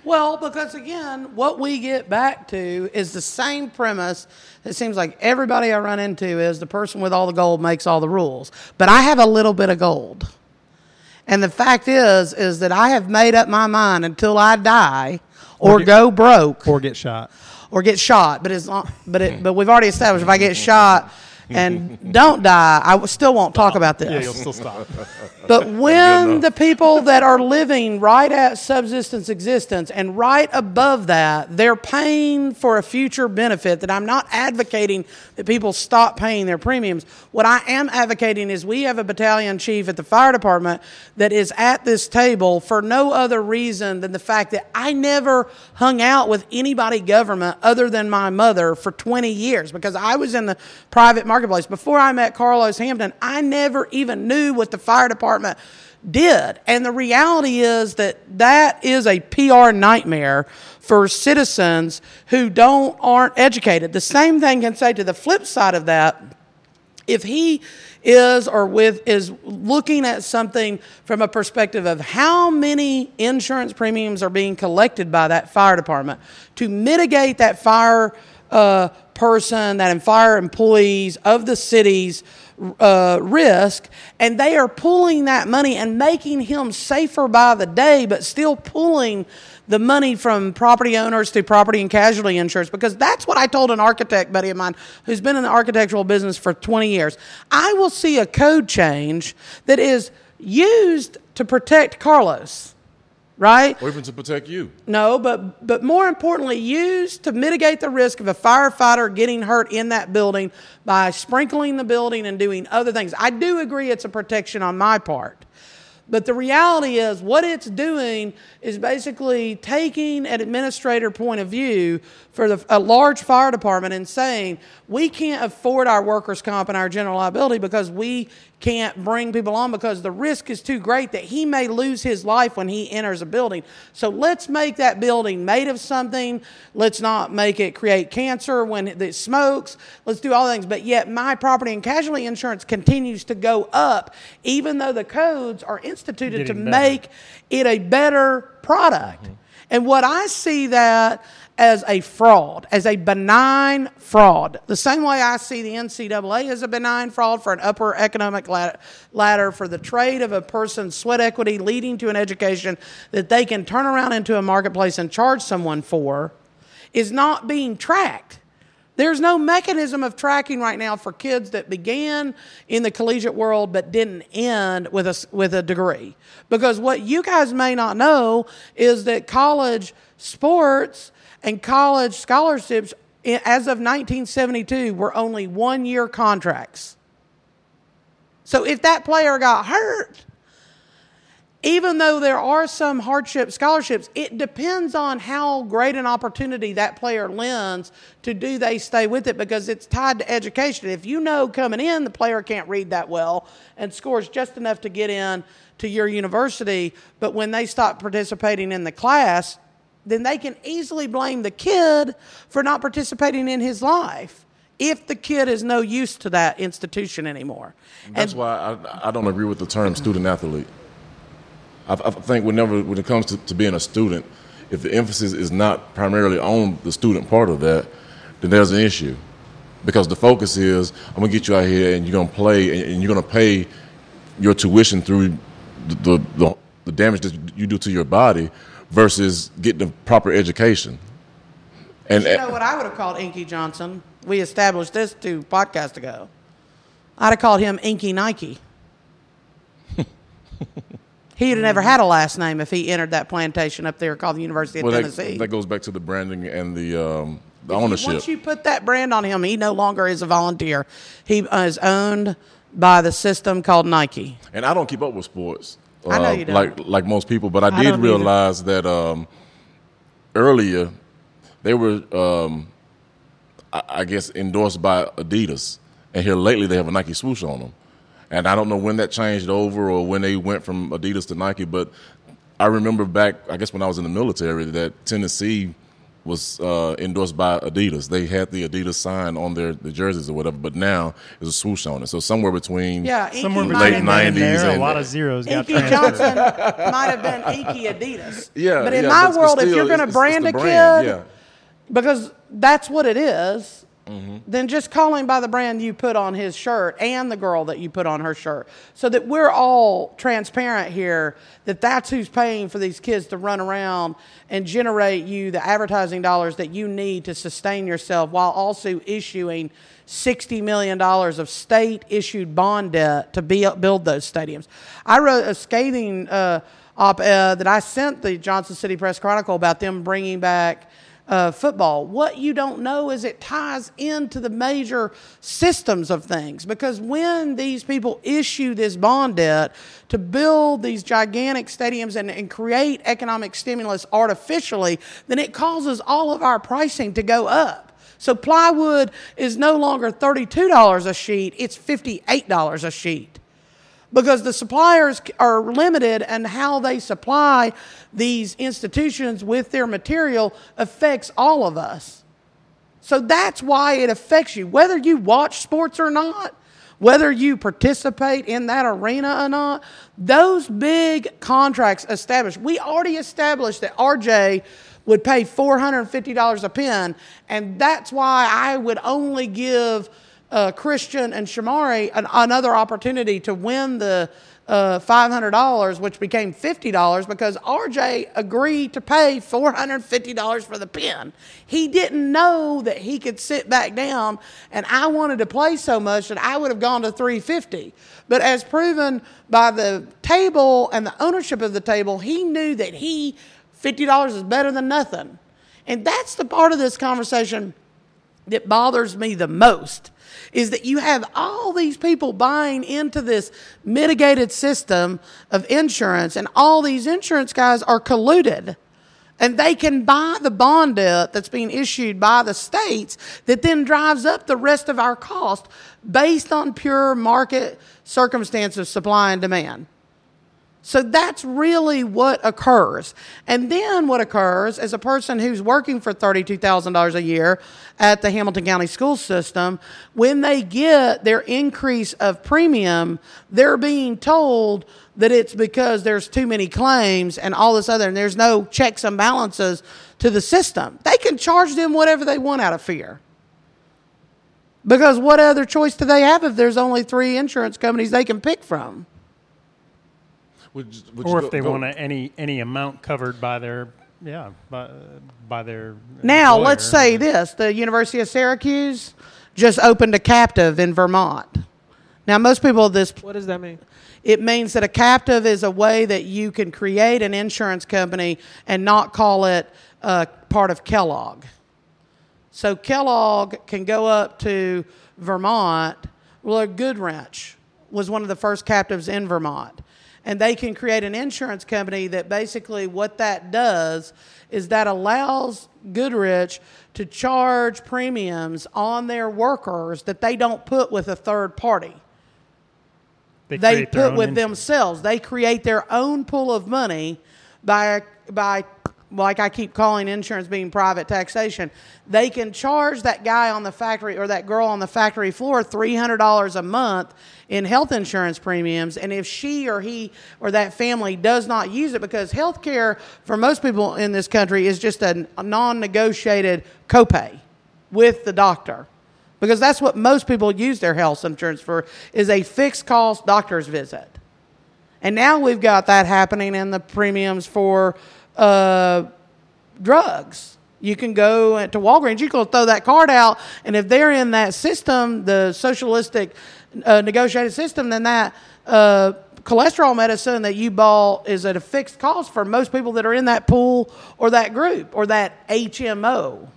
Well, because again, what we get back to is the same premise. It seems like everybody I run into is the person with all the gold makes all the rules. But I have a little bit of gold. And the fact is, is that I have made up my mind until I die or, Or get- go broke Or get shot. or get shot. But it's long, but it, but we've already established if I get shot and [laughs] don't die, I still won't talk about this. Yeah, you'll still stop. [laughs] But when the people that are living right at subsistence existence and right above that, they're paying for a future benefit that I'm not advocating that people stop paying their premiums. What I am advocating is we have a battalion chief at the fire department that is at this table for no other reason than the fact that I never hung out with anybody government other than my mother for 20 years because I was in the private marketplace. Before I met Carlos Hampton, I never even knew what the fire department did. And the reality is that that is a PR nightmare for citizens who don't aren't educated. The same thing can say to the flip side of that if he is or with is looking at something from a perspective of how many insurance premiums are being collected by that fire department to mitigate that fire uh, person, that fire employees of the city's uh, risk, and they are pulling that money and making him safer by the day, but still pulling the money from property owners through property and casualty insurance because that's what I told an architect buddy of mine who's been in the architectural business for 20 years. I will see a code change that is used to protect Carlos, right? Or even to protect you. No, but but more importantly, used to mitigate the risk of a firefighter getting hurt in that building by sprinkling the building and doing other things. I do agree it's a protection on my part. But the reality is, what it's doing is basically taking an administrator point of view for the, a large fire department and saying, we can't afford our workers' comp and our general liability because we can't bring people on because the risk is too great that he may lose his life when he enters a building. So let's make that building made of something. Let's not make it create cancer when it smokes. Let's do all things. But yet, my property and casualty insurance continues to go up, even though the codes are instituted to Getting better. make it a better product. Mm-hmm. And what I see that as a fraud, as a benign fraud, the same way I see the NCAA as a benign fraud for an upper economic ladder, ladder for the trade of a person's sweat equity leading to an education that they can turn around into a marketplace and charge someone for, is not being tracked. There's no mechanism of tracking right now for kids that began in the collegiate world but didn't end with a, with a degree. Because what you guys may not know is that college sports and college scholarships, as of 1972, were only one year contracts. So if that player got hurt, even though there are some hardship scholarships, it depends on how great an opportunity that player lends to do they stay with it because it's tied to education. If you know coming in the player can't read that well and scores just enough to get in to your university, but when they stop participating in the class, then they can easily blame the kid for not participating in his life if the kid is no use to that institution anymore. That's And- why I, I don't agree with the term student athlete. I, I think whenever when it comes to, to being a student, if the emphasis is not primarily on the student part of that, then there's an issue. Because the focus is, I'm gonna get you out here and you're gonna play and, and you're gonna pay your tuition through the, the, the, damage that you do to your body versus getting the proper education. And You eh, know what I would have called Inky Johnson? We established this two podcasts ago. I'd have called him Inky Nike. He'd have never had a last name if he entered that plantation up there called the University of well, Tennessee. that, that goes back to the branding and the, um, the If you- ownership. Once you put that brand on him, he no longer is a volunteer. He uh, is owned by the system called Nike. and I don't keep up with sports. I know uh, you don't. Like like most people, but I, I did don't either. realize that um, earlier they were, um, I, I guess, endorsed by Adidas, and here lately they have a Nike swoosh on them. And I don't know when that changed over or when they went from Adidas to Nike, but I remember back, I guess when I was in the military, that Tennessee was uh, endorsed by Adidas. They had the Adidas sign on their the jerseys or whatever, but now there's a swoosh on it. So somewhere between Yeah, Inky Somewhere might between have late then been, and there, 90s a lot of zeros got Inky. Johnson might have been Inky Adidas. [laughs] Yeah, but in yeah, my but- but world, if you're going to it's- it's brand a brand, kid, yeah. because that's what it is, Mm-hmm. then just call him by the brand you put on his shirt and the girl that you put on her shirt so that we're all transparent here that that's who's paying for these kids to run around and generate you the advertising dollars that you need to sustain yourself while also issuing $60 million of state issued bond debt to be, build those stadiums. I wrote a scathing uh, op ed that I sent the Johnson City Press Chronicle about them bringing back uh, football. What you don't know is it ties into the major systems of things because when these people issue this bond debt to build these gigantic stadiums and, and create economic stimulus artificially, then it causes all of our pricing to go up. So plywood is no longer $32 a sheet, it's $58 a sheet because the suppliers are limited and how they supply these institutions with their material affects all of us. So that's why it affects you, whether you watch sports or not, whether you participate in that arena or not. Those big contracts established, we already established that RJ would pay $450 a pin, and that's why I would only give uh, Christian and Shamari an, another opportunity to win the uh, $500, which became $50 because RJ agreed to pay $450 for the pin. He didn't know that he could sit back down, and I wanted to play so much that I would have gone to 350. But as proven by the table and the ownership of the table, he knew that he $50 is better than nothing. And that's the part of this conversation that bothers me the most is that you have all these people buying into this mitigated system of insurance, and all these insurance guys are colluded. And they can buy the bond debt that's being issued by the states that then drives up the rest of our cost based on pure market circumstances, supply and demand. So that's really what occurs. And then what occurs is a person who's working for $32,000 a year at the Hamilton County school system, when they get their increase of premium, they're being told that it's because there's too many claims and all this other, and there's no checks and balances to the system. They can charge them whatever they want out of fear. Because what other choice do they have if there's only three insurance companies they can pick from? Would you- would you or go- if they go- want any any amount covered by their yeah by, by their Now, employer. let's say this the University of Syracuse just opened a captive in Vermont. Now, most people, this What does that mean? it means that a captive is a way that you can create an insurance company and not call it uh, part of Kellogg. So Kellogg can go up to Vermont. Well, a Goodrich was one of the first captives in Vermont. And they can create an insurance company that basically what that does is that allows Goodrich to charge premiums on their workers that they don't put with a third party they their put with insurance. themselves. They create their own pool of money by by like I keep calling insurance being private taxation, they can charge that guy on the factory or that girl on the factory floor $300 a month in health insurance premiums. And if she or he or that family does not use it, because health care for most people in this country is just a, non negotiated copay with the doctor. Because that's what most people use their health insurance for is a fixed cost doctor's visit. And now we've got that happening in the premiums for uh, drugs. You can go to Walgreens, you can throw that card out, and if they're in that system, the socialistic uh, negotiated system, than that uh, cholesterol medicine that you bought is at a fixed cost for most people that are in that pool or that group or that HMO.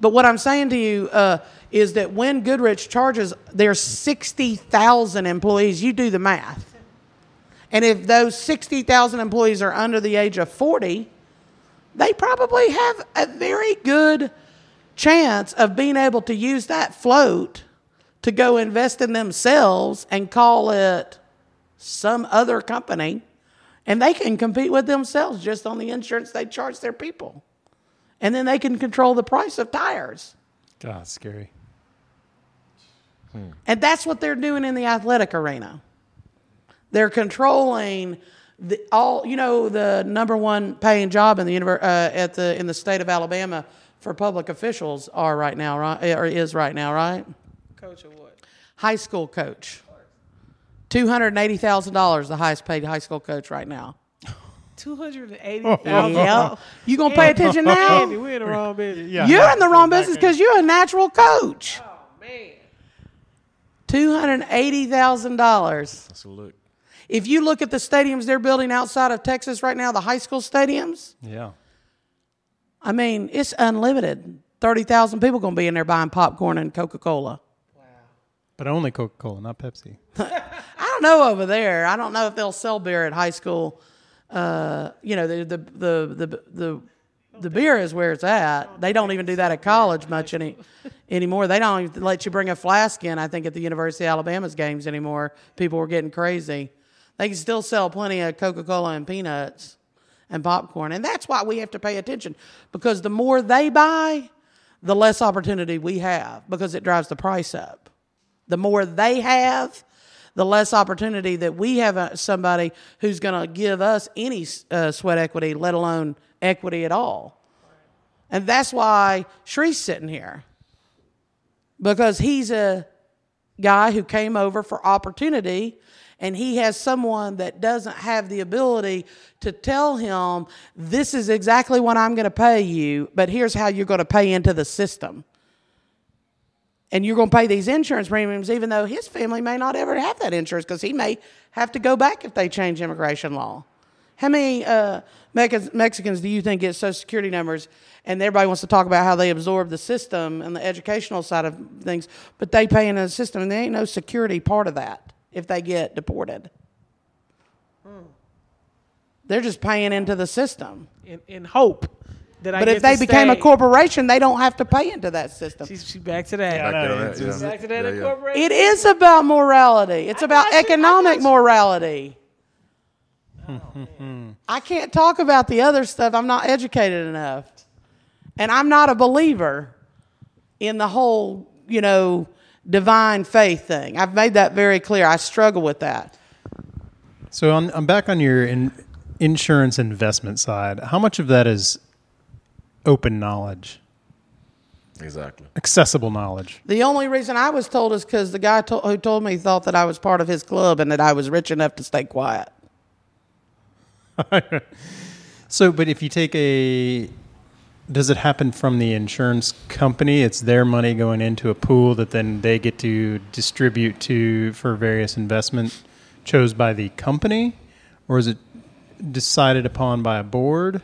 But what I'm saying to you uh, is that when Goodrich charges, there's 60,000 employees. You do the math. And if those 60,000 employees are under the age of 40, they probably have a very good chance of being able to use that float to go invest in themselves and call it some other company. And they can compete with themselves just on the insurance they charge their people. And then they can control the price of tires. God, scary. And that's what they're doing in the athletic arena. They're controlling the all. You know, the number one paying job in the univer- uh, at the in the state of Alabama for public officials are right now, right? Or is right now, right? Coach of what? High school coach. Two hundred eighty thousand dollars, the highest paid high school coach right now. [laughs] Two hundred and eighty thousand. Oh, oh, oh. Yeah, you gonna pay attention Andy, now? we're in the wrong business. Yeah, You're in the wrong business because you're a natural coach. Oh man. Two hundred eighty thousand dollars. That's a look. If you look at the stadiums they're building outside of Texas right now, the high school stadiums, Yeah. I mean, it's unlimited. 30,000 people going to be in there buying popcorn and Coca Cola. But only Coca Cola, not Pepsi. [laughs] I don't know over there. I don't know if they'll sell beer at high school. Uh, you know, the, the, the, the, the, the beer is where it's at. They don't even do that at college much any, anymore. They don't even let you bring a flask in, I think, at the University of Alabama's games anymore. People were getting crazy. They can still sell plenty of Coca Cola and peanuts and popcorn. And that's why we have to pay attention because the more they buy, the less opportunity we have because it drives the price up. The more they have, the less opportunity that we have uh, somebody who's going to give us any uh, sweat equity, let alone equity at all. And that's why Shree's sitting here because he's a guy who came over for opportunity and he has someone that doesn't have the ability to tell him this is exactly what I'm going to pay you, but here's how you're going to pay into the system. And you're going to pay these insurance premiums, even though his family may not ever have that insurance because he may have to go back if they change immigration law. How many uh, Mexicans do you think get Social Security numbers? And everybody wants to talk about how they absorb the system and the educational side of things, but they pay into the system, and there ain't no security part of that if they get deported. They're just paying into the system. In, in hope that I But get if they to became a corporation, they don't have to pay into that system. She's, she's back to that. Yeah, Back no, to it's that, yeah. Back to that Yeah, yeah. It is about morality. It's about got you, I economic you. morality. [laughs] I can't talk about the other stuff. I'm not educated enough. And I'm not a believer in the whole, you know, divine faith thing. I've made that very clear. I struggle with that. So on, I'm back on your in, insurance investment side. How much of that is open knowledge, Exactly. accessible knowledge? The only reason I was told is because the guy to- who told me thought that I was part of his club and that I was rich enough to stay quiet. [laughs] So, but if you take a, does it happen from the insurance company? It's their money going into a pool that then they get to distribute to for various investment chose by the company, or is it decided upon by a board?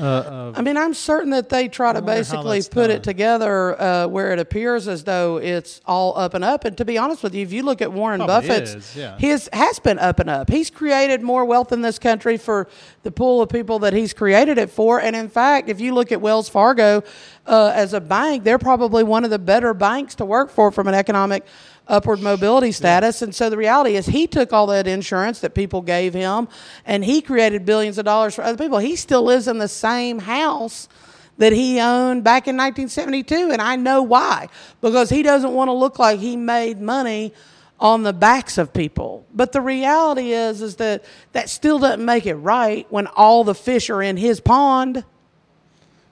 I mean, I'm certain that they try to basically put done. it together uh, where it appears as though it's all up and up. And to be honest with you, if you look at Warren Probably Buffett's, is, yeah. his has been up and up. He's created more wealth in this country for the pool of people that he's created it for. And in fact, if you look at Wells Fargo, uh, as a bank, they're probably one of the better banks to work for from an economic upward mobility status. And so the reality is, he took all that insurance that people gave him, and he created billions of dollars for other people. He still lives in the same house that he owned back in 1972, and I know why because he doesn't want to look like he made money on the backs of people. But the reality is is that that still doesn't make it right when all the fish are in his pond.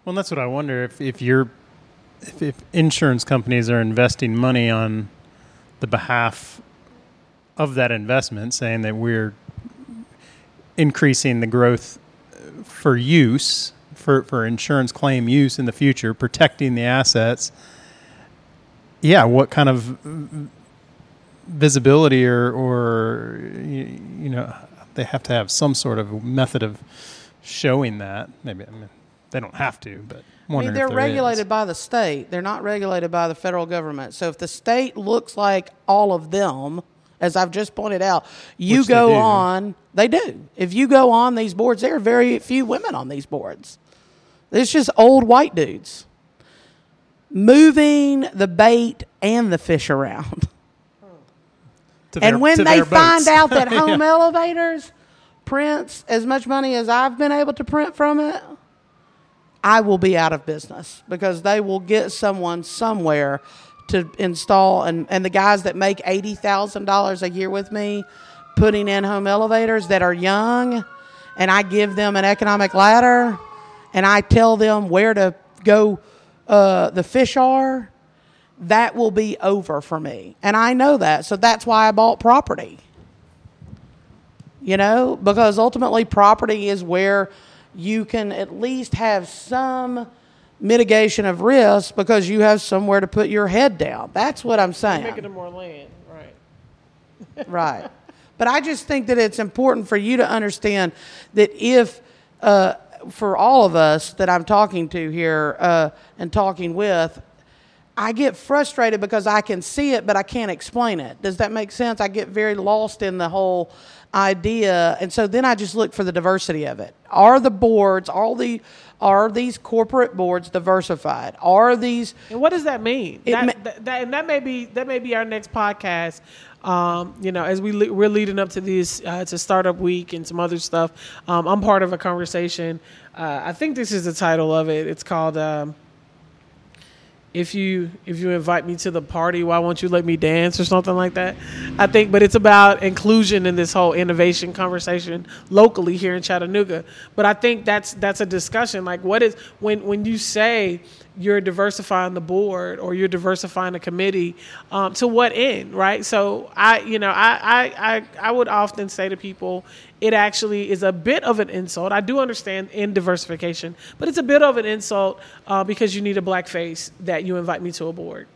Well, that's what I wonder if if you're if, if insurance companies are investing money on the behalf of that investment, saying that we're increasing the growth for use for, for insurance claim use in the future, protecting the assets. Yeah, what kind of visibility or, or you, you know, they have to have some sort of method of showing that. Maybe I mean, they don't have to, but I mean, they're regulated is. by the state. They're not regulated by the federal government. So if the state looks like all of them, as I've just pointed out, you Which go they on. They do. If you go on these boards, there are very few women on these boards. It's just old white dudes moving the bait and the fish around. [laughs] Their- and when they find out that [laughs] home elevators prints as much money as I've been able to print from it, I will be out of business because they will get someone somewhere to install and, and the guys that make eighty thousand dollars a year with me putting in home elevators that are young and I give them an economic ladder and I tell them where to go uh, the fish are, that will be over for me. And I know that. So that's why I bought property. You know, because ultimately property is where you can at least have some mitigation of risk because you have somewhere to put your head down. That's what I'm saying. Making them more land, right? [laughs] [laughs] right. But I just think that it's important for you to understand that if, uh, for all of us that I'm talking to here uh, and talking with, I get frustrated because I can see it, but I can't explain it. Does that make sense? I get very lost in the whole idea, and so then I just look for the diversity of it. Are the boards, all the, are these corporate boards diversified? Are these And what does that mean? That, ma- that, that- and that may be that may be our next podcast. Um, you know, as we le- we're leading up to this uh, to startup week and some other stuff. Um, I'm part of a conversation. Uh, I think this is the title of it. It's called. Um, if you if you invite me to the party, why won't you let me dance or something like that? I think, but it's about inclusion in this whole innovation conversation locally here in Chattanooga. But I think that's that's a discussion. Like, what is when when you say you're diversifying the board or you're diversifying the committee, um, to what end, right? So I, you know, I, I I I would often say to people, it actually is a bit of an insult. I do understand in diversification, but it's a bit of an insult uh, because you need a black face that you invite me to a board,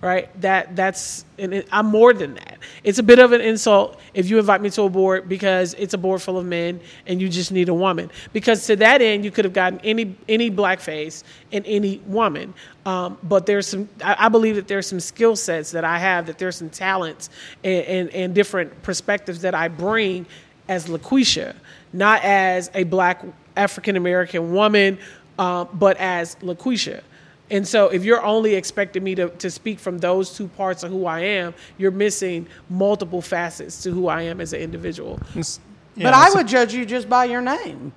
right? That that's and I'm more than that. It's a bit of an insult if you invite me to a board because it's a board full of men and you just need a woman. Because to that end, you could have gotten any any black face and any woman. Um, but there's some. I, I believe that there's some skill sets that I have. That there's some talents and, and, and different perspectives that I bring as Lakweshia, not as a black African American woman, uh, but as Lakweshia. And so, if you're only expecting me to, to speak from those two parts of who I am, you're missing multiple facets to who I am as an individual. It's- But I it's- would judge you just by your name.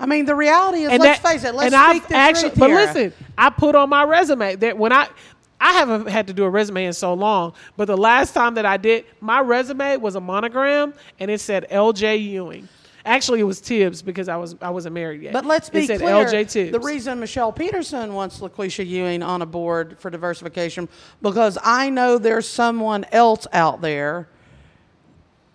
I mean, the reality is, And let's that- face it, let's and speak I've the actually, truth but here. listen, I put on my resume that when I, I haven't had to do a resume in so long, but the last time that I did, my resume was a monogram and it said L.J. Ewing. Actually, it was Tibbs because I was I wasn't married yet. But let's be clear. L.J. Tibbs. The reason Michelle Peterson wants Lakweshia Ewing on a board for diversification because I know there's someone else out there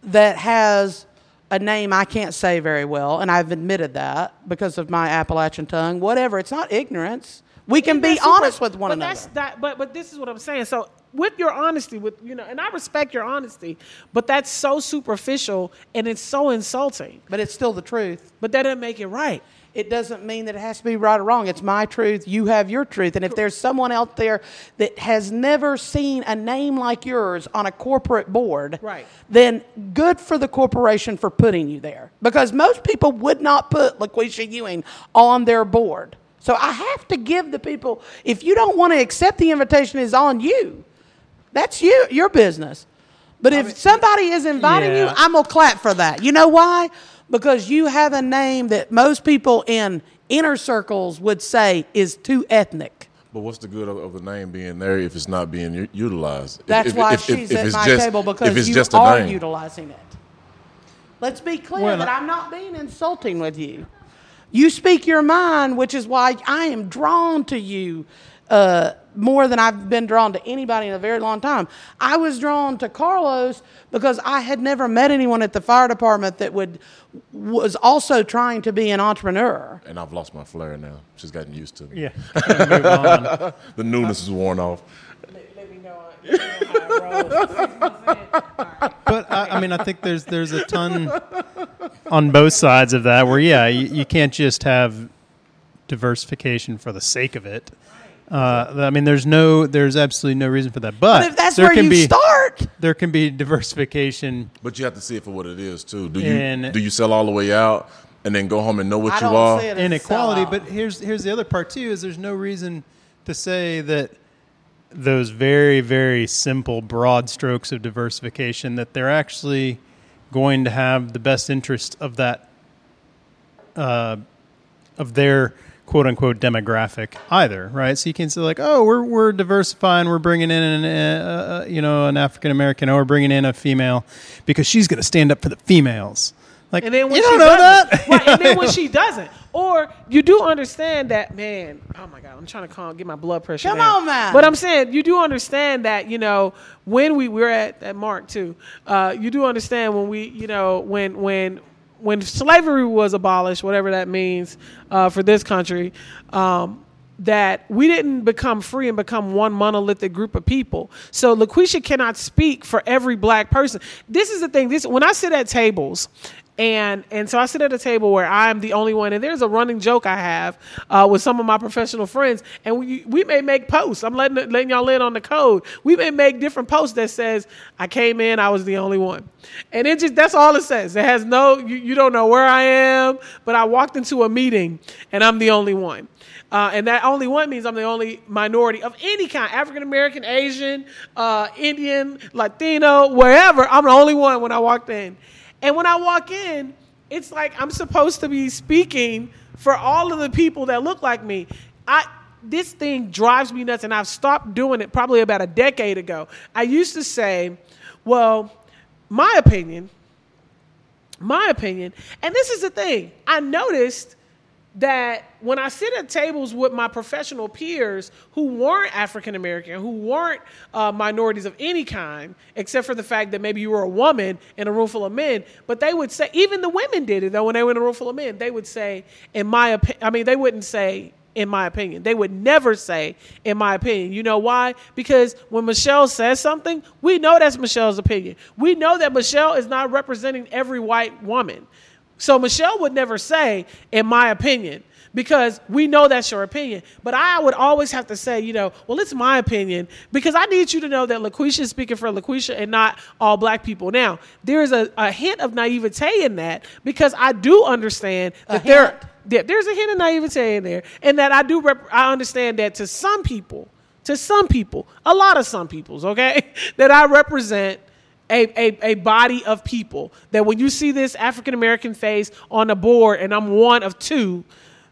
that has a name I can't say very well, and I've admitted that because of my Appalachian tongue. Whatever, it's not ignorance. We can be honest with one but another. That's that, but but this is what I'm saying. So with your honesty, with you know, and I respect your honesty, but that's so superficial and it's so insulting. But it's still the truth. But that doesn't make it right. It doesn't mean that it has to be right or wrong. It's my truth. You have your truth. And if there's someone out there that has never seen a name like yours on a corporate board, Right. then good for the corporation for putting you there. Because most people would not put Lakweshia Ewing on their board. So I have to give the people. If you don't want to accept the invitation, is on you. That's you, your business. But if somebody is inviting you, I'm gonna clap for that. You know why? Because you have a name that most people in inner circles would say is too ethnic. But what's the good of, of the name being there if it's not being u- utilized? That's if- why if- if- she's if at it's my just- table if because it's you just a are name. utilizing it. Let's be clear Well, that I- I'm not being insulting with you. You speak your mind, which is why I am drawn to you uh, more than I've been drawn to anybody in a very long time. I was drawn to Carlos because I had never met anyone at the fire department that would was also trying to be an entrepreneur. And I've lost my flair now. She's gotten used to me. Yeah. Move on. [laughs] The newness is worn off. Let me know, let me know how it rolls. But I, I mean, I think there's there's a ton on both sides of that. Where yeah, you, you can't just have diversification for the sake of it. Uh, I mean, there's no, there's absolutely no reason for that. But, But if that's there where can you be start, there can be diversification. But you have to see it for what it is too. Do you And- do you sell all the way out and then go home and know what I you don't are? see it inequality. But here's here's the other part too: is there's no reason to say that those very very simple broad strokes of diversification that they're actually going to have the best interest of that uh, of their quote unquote demographic either, right? So you can say like, oh, we're we're diversifying, we're bringing in an uh, uh, you know an African American, or we're bringing in a female because she's going to stand up for the females. Like, And then when you she don't know that, right? And then when [laughs] she doesn't, or you do understand that, man. Oh my God, I'm trying to calm, get my blood pressure. Come down. on, man. But I'm saying you do understand that, you know, when we we're at, at Mark too, uh, you do understand when we, you know, when when when slavery was abolished, whatever that means uh, for this country. Um, that we didn't become free and become one monolithic group of people. So Lakweshia cannot speak for every black person. This is the thing. This when I sit at tables and and so I sit at a table where I'm the only one, and there's a running joke I have uh, with some of my professional friends, and we we may make posts. I'm letting letting y'all in on the code. We may make different posts that says I came in, I was the only one, and it just that's all it says. It has no you, you don't know where I am, but I walked into a meeting and I'm the only one. Uh, and that only one means I'm the only minority of any kind African American, Asian, uh, Indian, Latino, wherever. I'm the only one when I walked in. And when I walk in, it's like I'm supposed to be speaking for all of the people that look like me. I this thing drives me nuts, and I've stopped doing it probably about a decade ago. I used to say, well, my opinion, my opinion, and this is the thing. I noticed that when I sit at tables with my professional peers who weren't African American, who weren't uh, minorities of any kind, except for the fact that maybe you were a woman in a room full of men, but they would say, even the women did it though, when they were in a room full of men, they would say, in my opinion, I mean, they wouldn't say, in my opinion. They would never say, in my opinion. You know why? Because when Michelle says something, we know that's Michelle's opinion. We know that Michelle is not representing every white woman. So Michelle would never say, in my opinion, because we know that's your opinion. But I would always have to say, you know, well, it's my opinion because I need you to know that Lakweshia is speaking for Lakweshia and not all black people. Now, there is a, a hint of naivete in that because I do understand that there, there- there's a hint of naivete in there, and that I do, rep- I understand that to some people, to some people, a lot of some peoples, okay, [laughs] that I represent a, a, a body of people that when you see this African American face on the board and I'm one of two,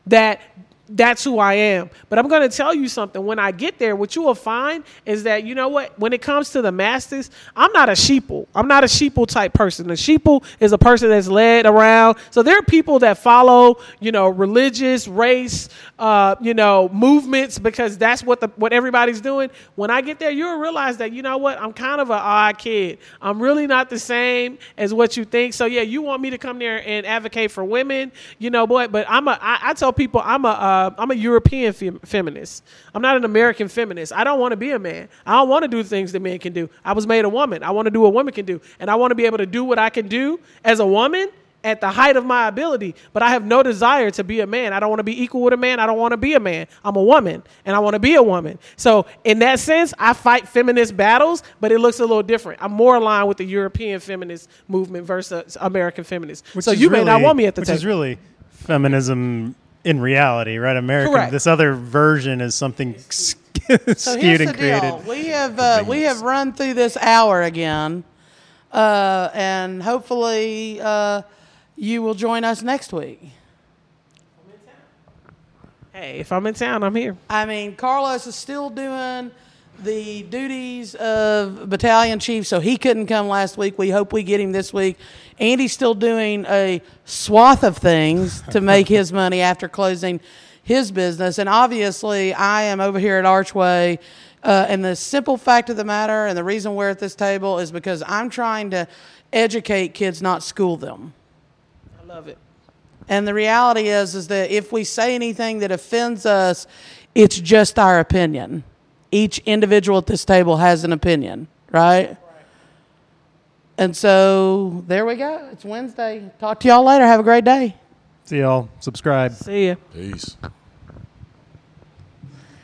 that that's who I am. But I'm going to tell you something. When I get there, what you will find is that, you know what, when it comes to the masters, I'm not a sheeple. I'm not a sheeple type person. A sheeple is a person that's led around. So there are people that follow, you know, religious, race, uh, you know, movements because that's what the what everybody's doing. When I get there, you'll realize that, you know what, I'm kind of an odd kid. I'm really not the same as what you think. So yeah, you want me to come there and advocate for women, you know, boy, but I'm a I, I tell people I'm a uh, Uh, I'm a European fem- feminist. I'm not an American feminist. I don't want to be a man. I don't want to do things that men can do. I was made a woman. I want to do what women can do, and I want to be able to do what I can do as a woman at the height of my ability, but I have no desire to be a man. I don't want to be equal with a man. I don't want to be a man. I'm a woman and I want to be a woman. So, in that sense, I fight feminist battles, but it looks a little different. I'm more aligned with the European feminist movement versus American feminists. so, is you may not want me at the time. which table. is really feminism in reality, right? American. Correct. This other version is something [laughs] skewed So here's the and created. deal: we have uh, we have run through this hour again, uh, and hopefully uh, you will join us next week. Hey, if I'm in town, I'm here. I mean, Carlos is still doing the duties of battalion chief, so he couldn't come last week. We hope we get him this week. Andy's still doing a swath of things [laughs] to make his money after closing his business. And obviously, I am over here at Archway. Uh, and the simple fact of the matter, and the reason we're at this table, is because I'm trying to educate kids, not school them. I love it. And the reality is, is that if we say anything that offends us, it's just our opinion. Each individual at this table has an opinion, right? And so there we go. It's Wednesday. Talk to y'all later. Have a great day. See y'all. Subscribe. See ya. Peace.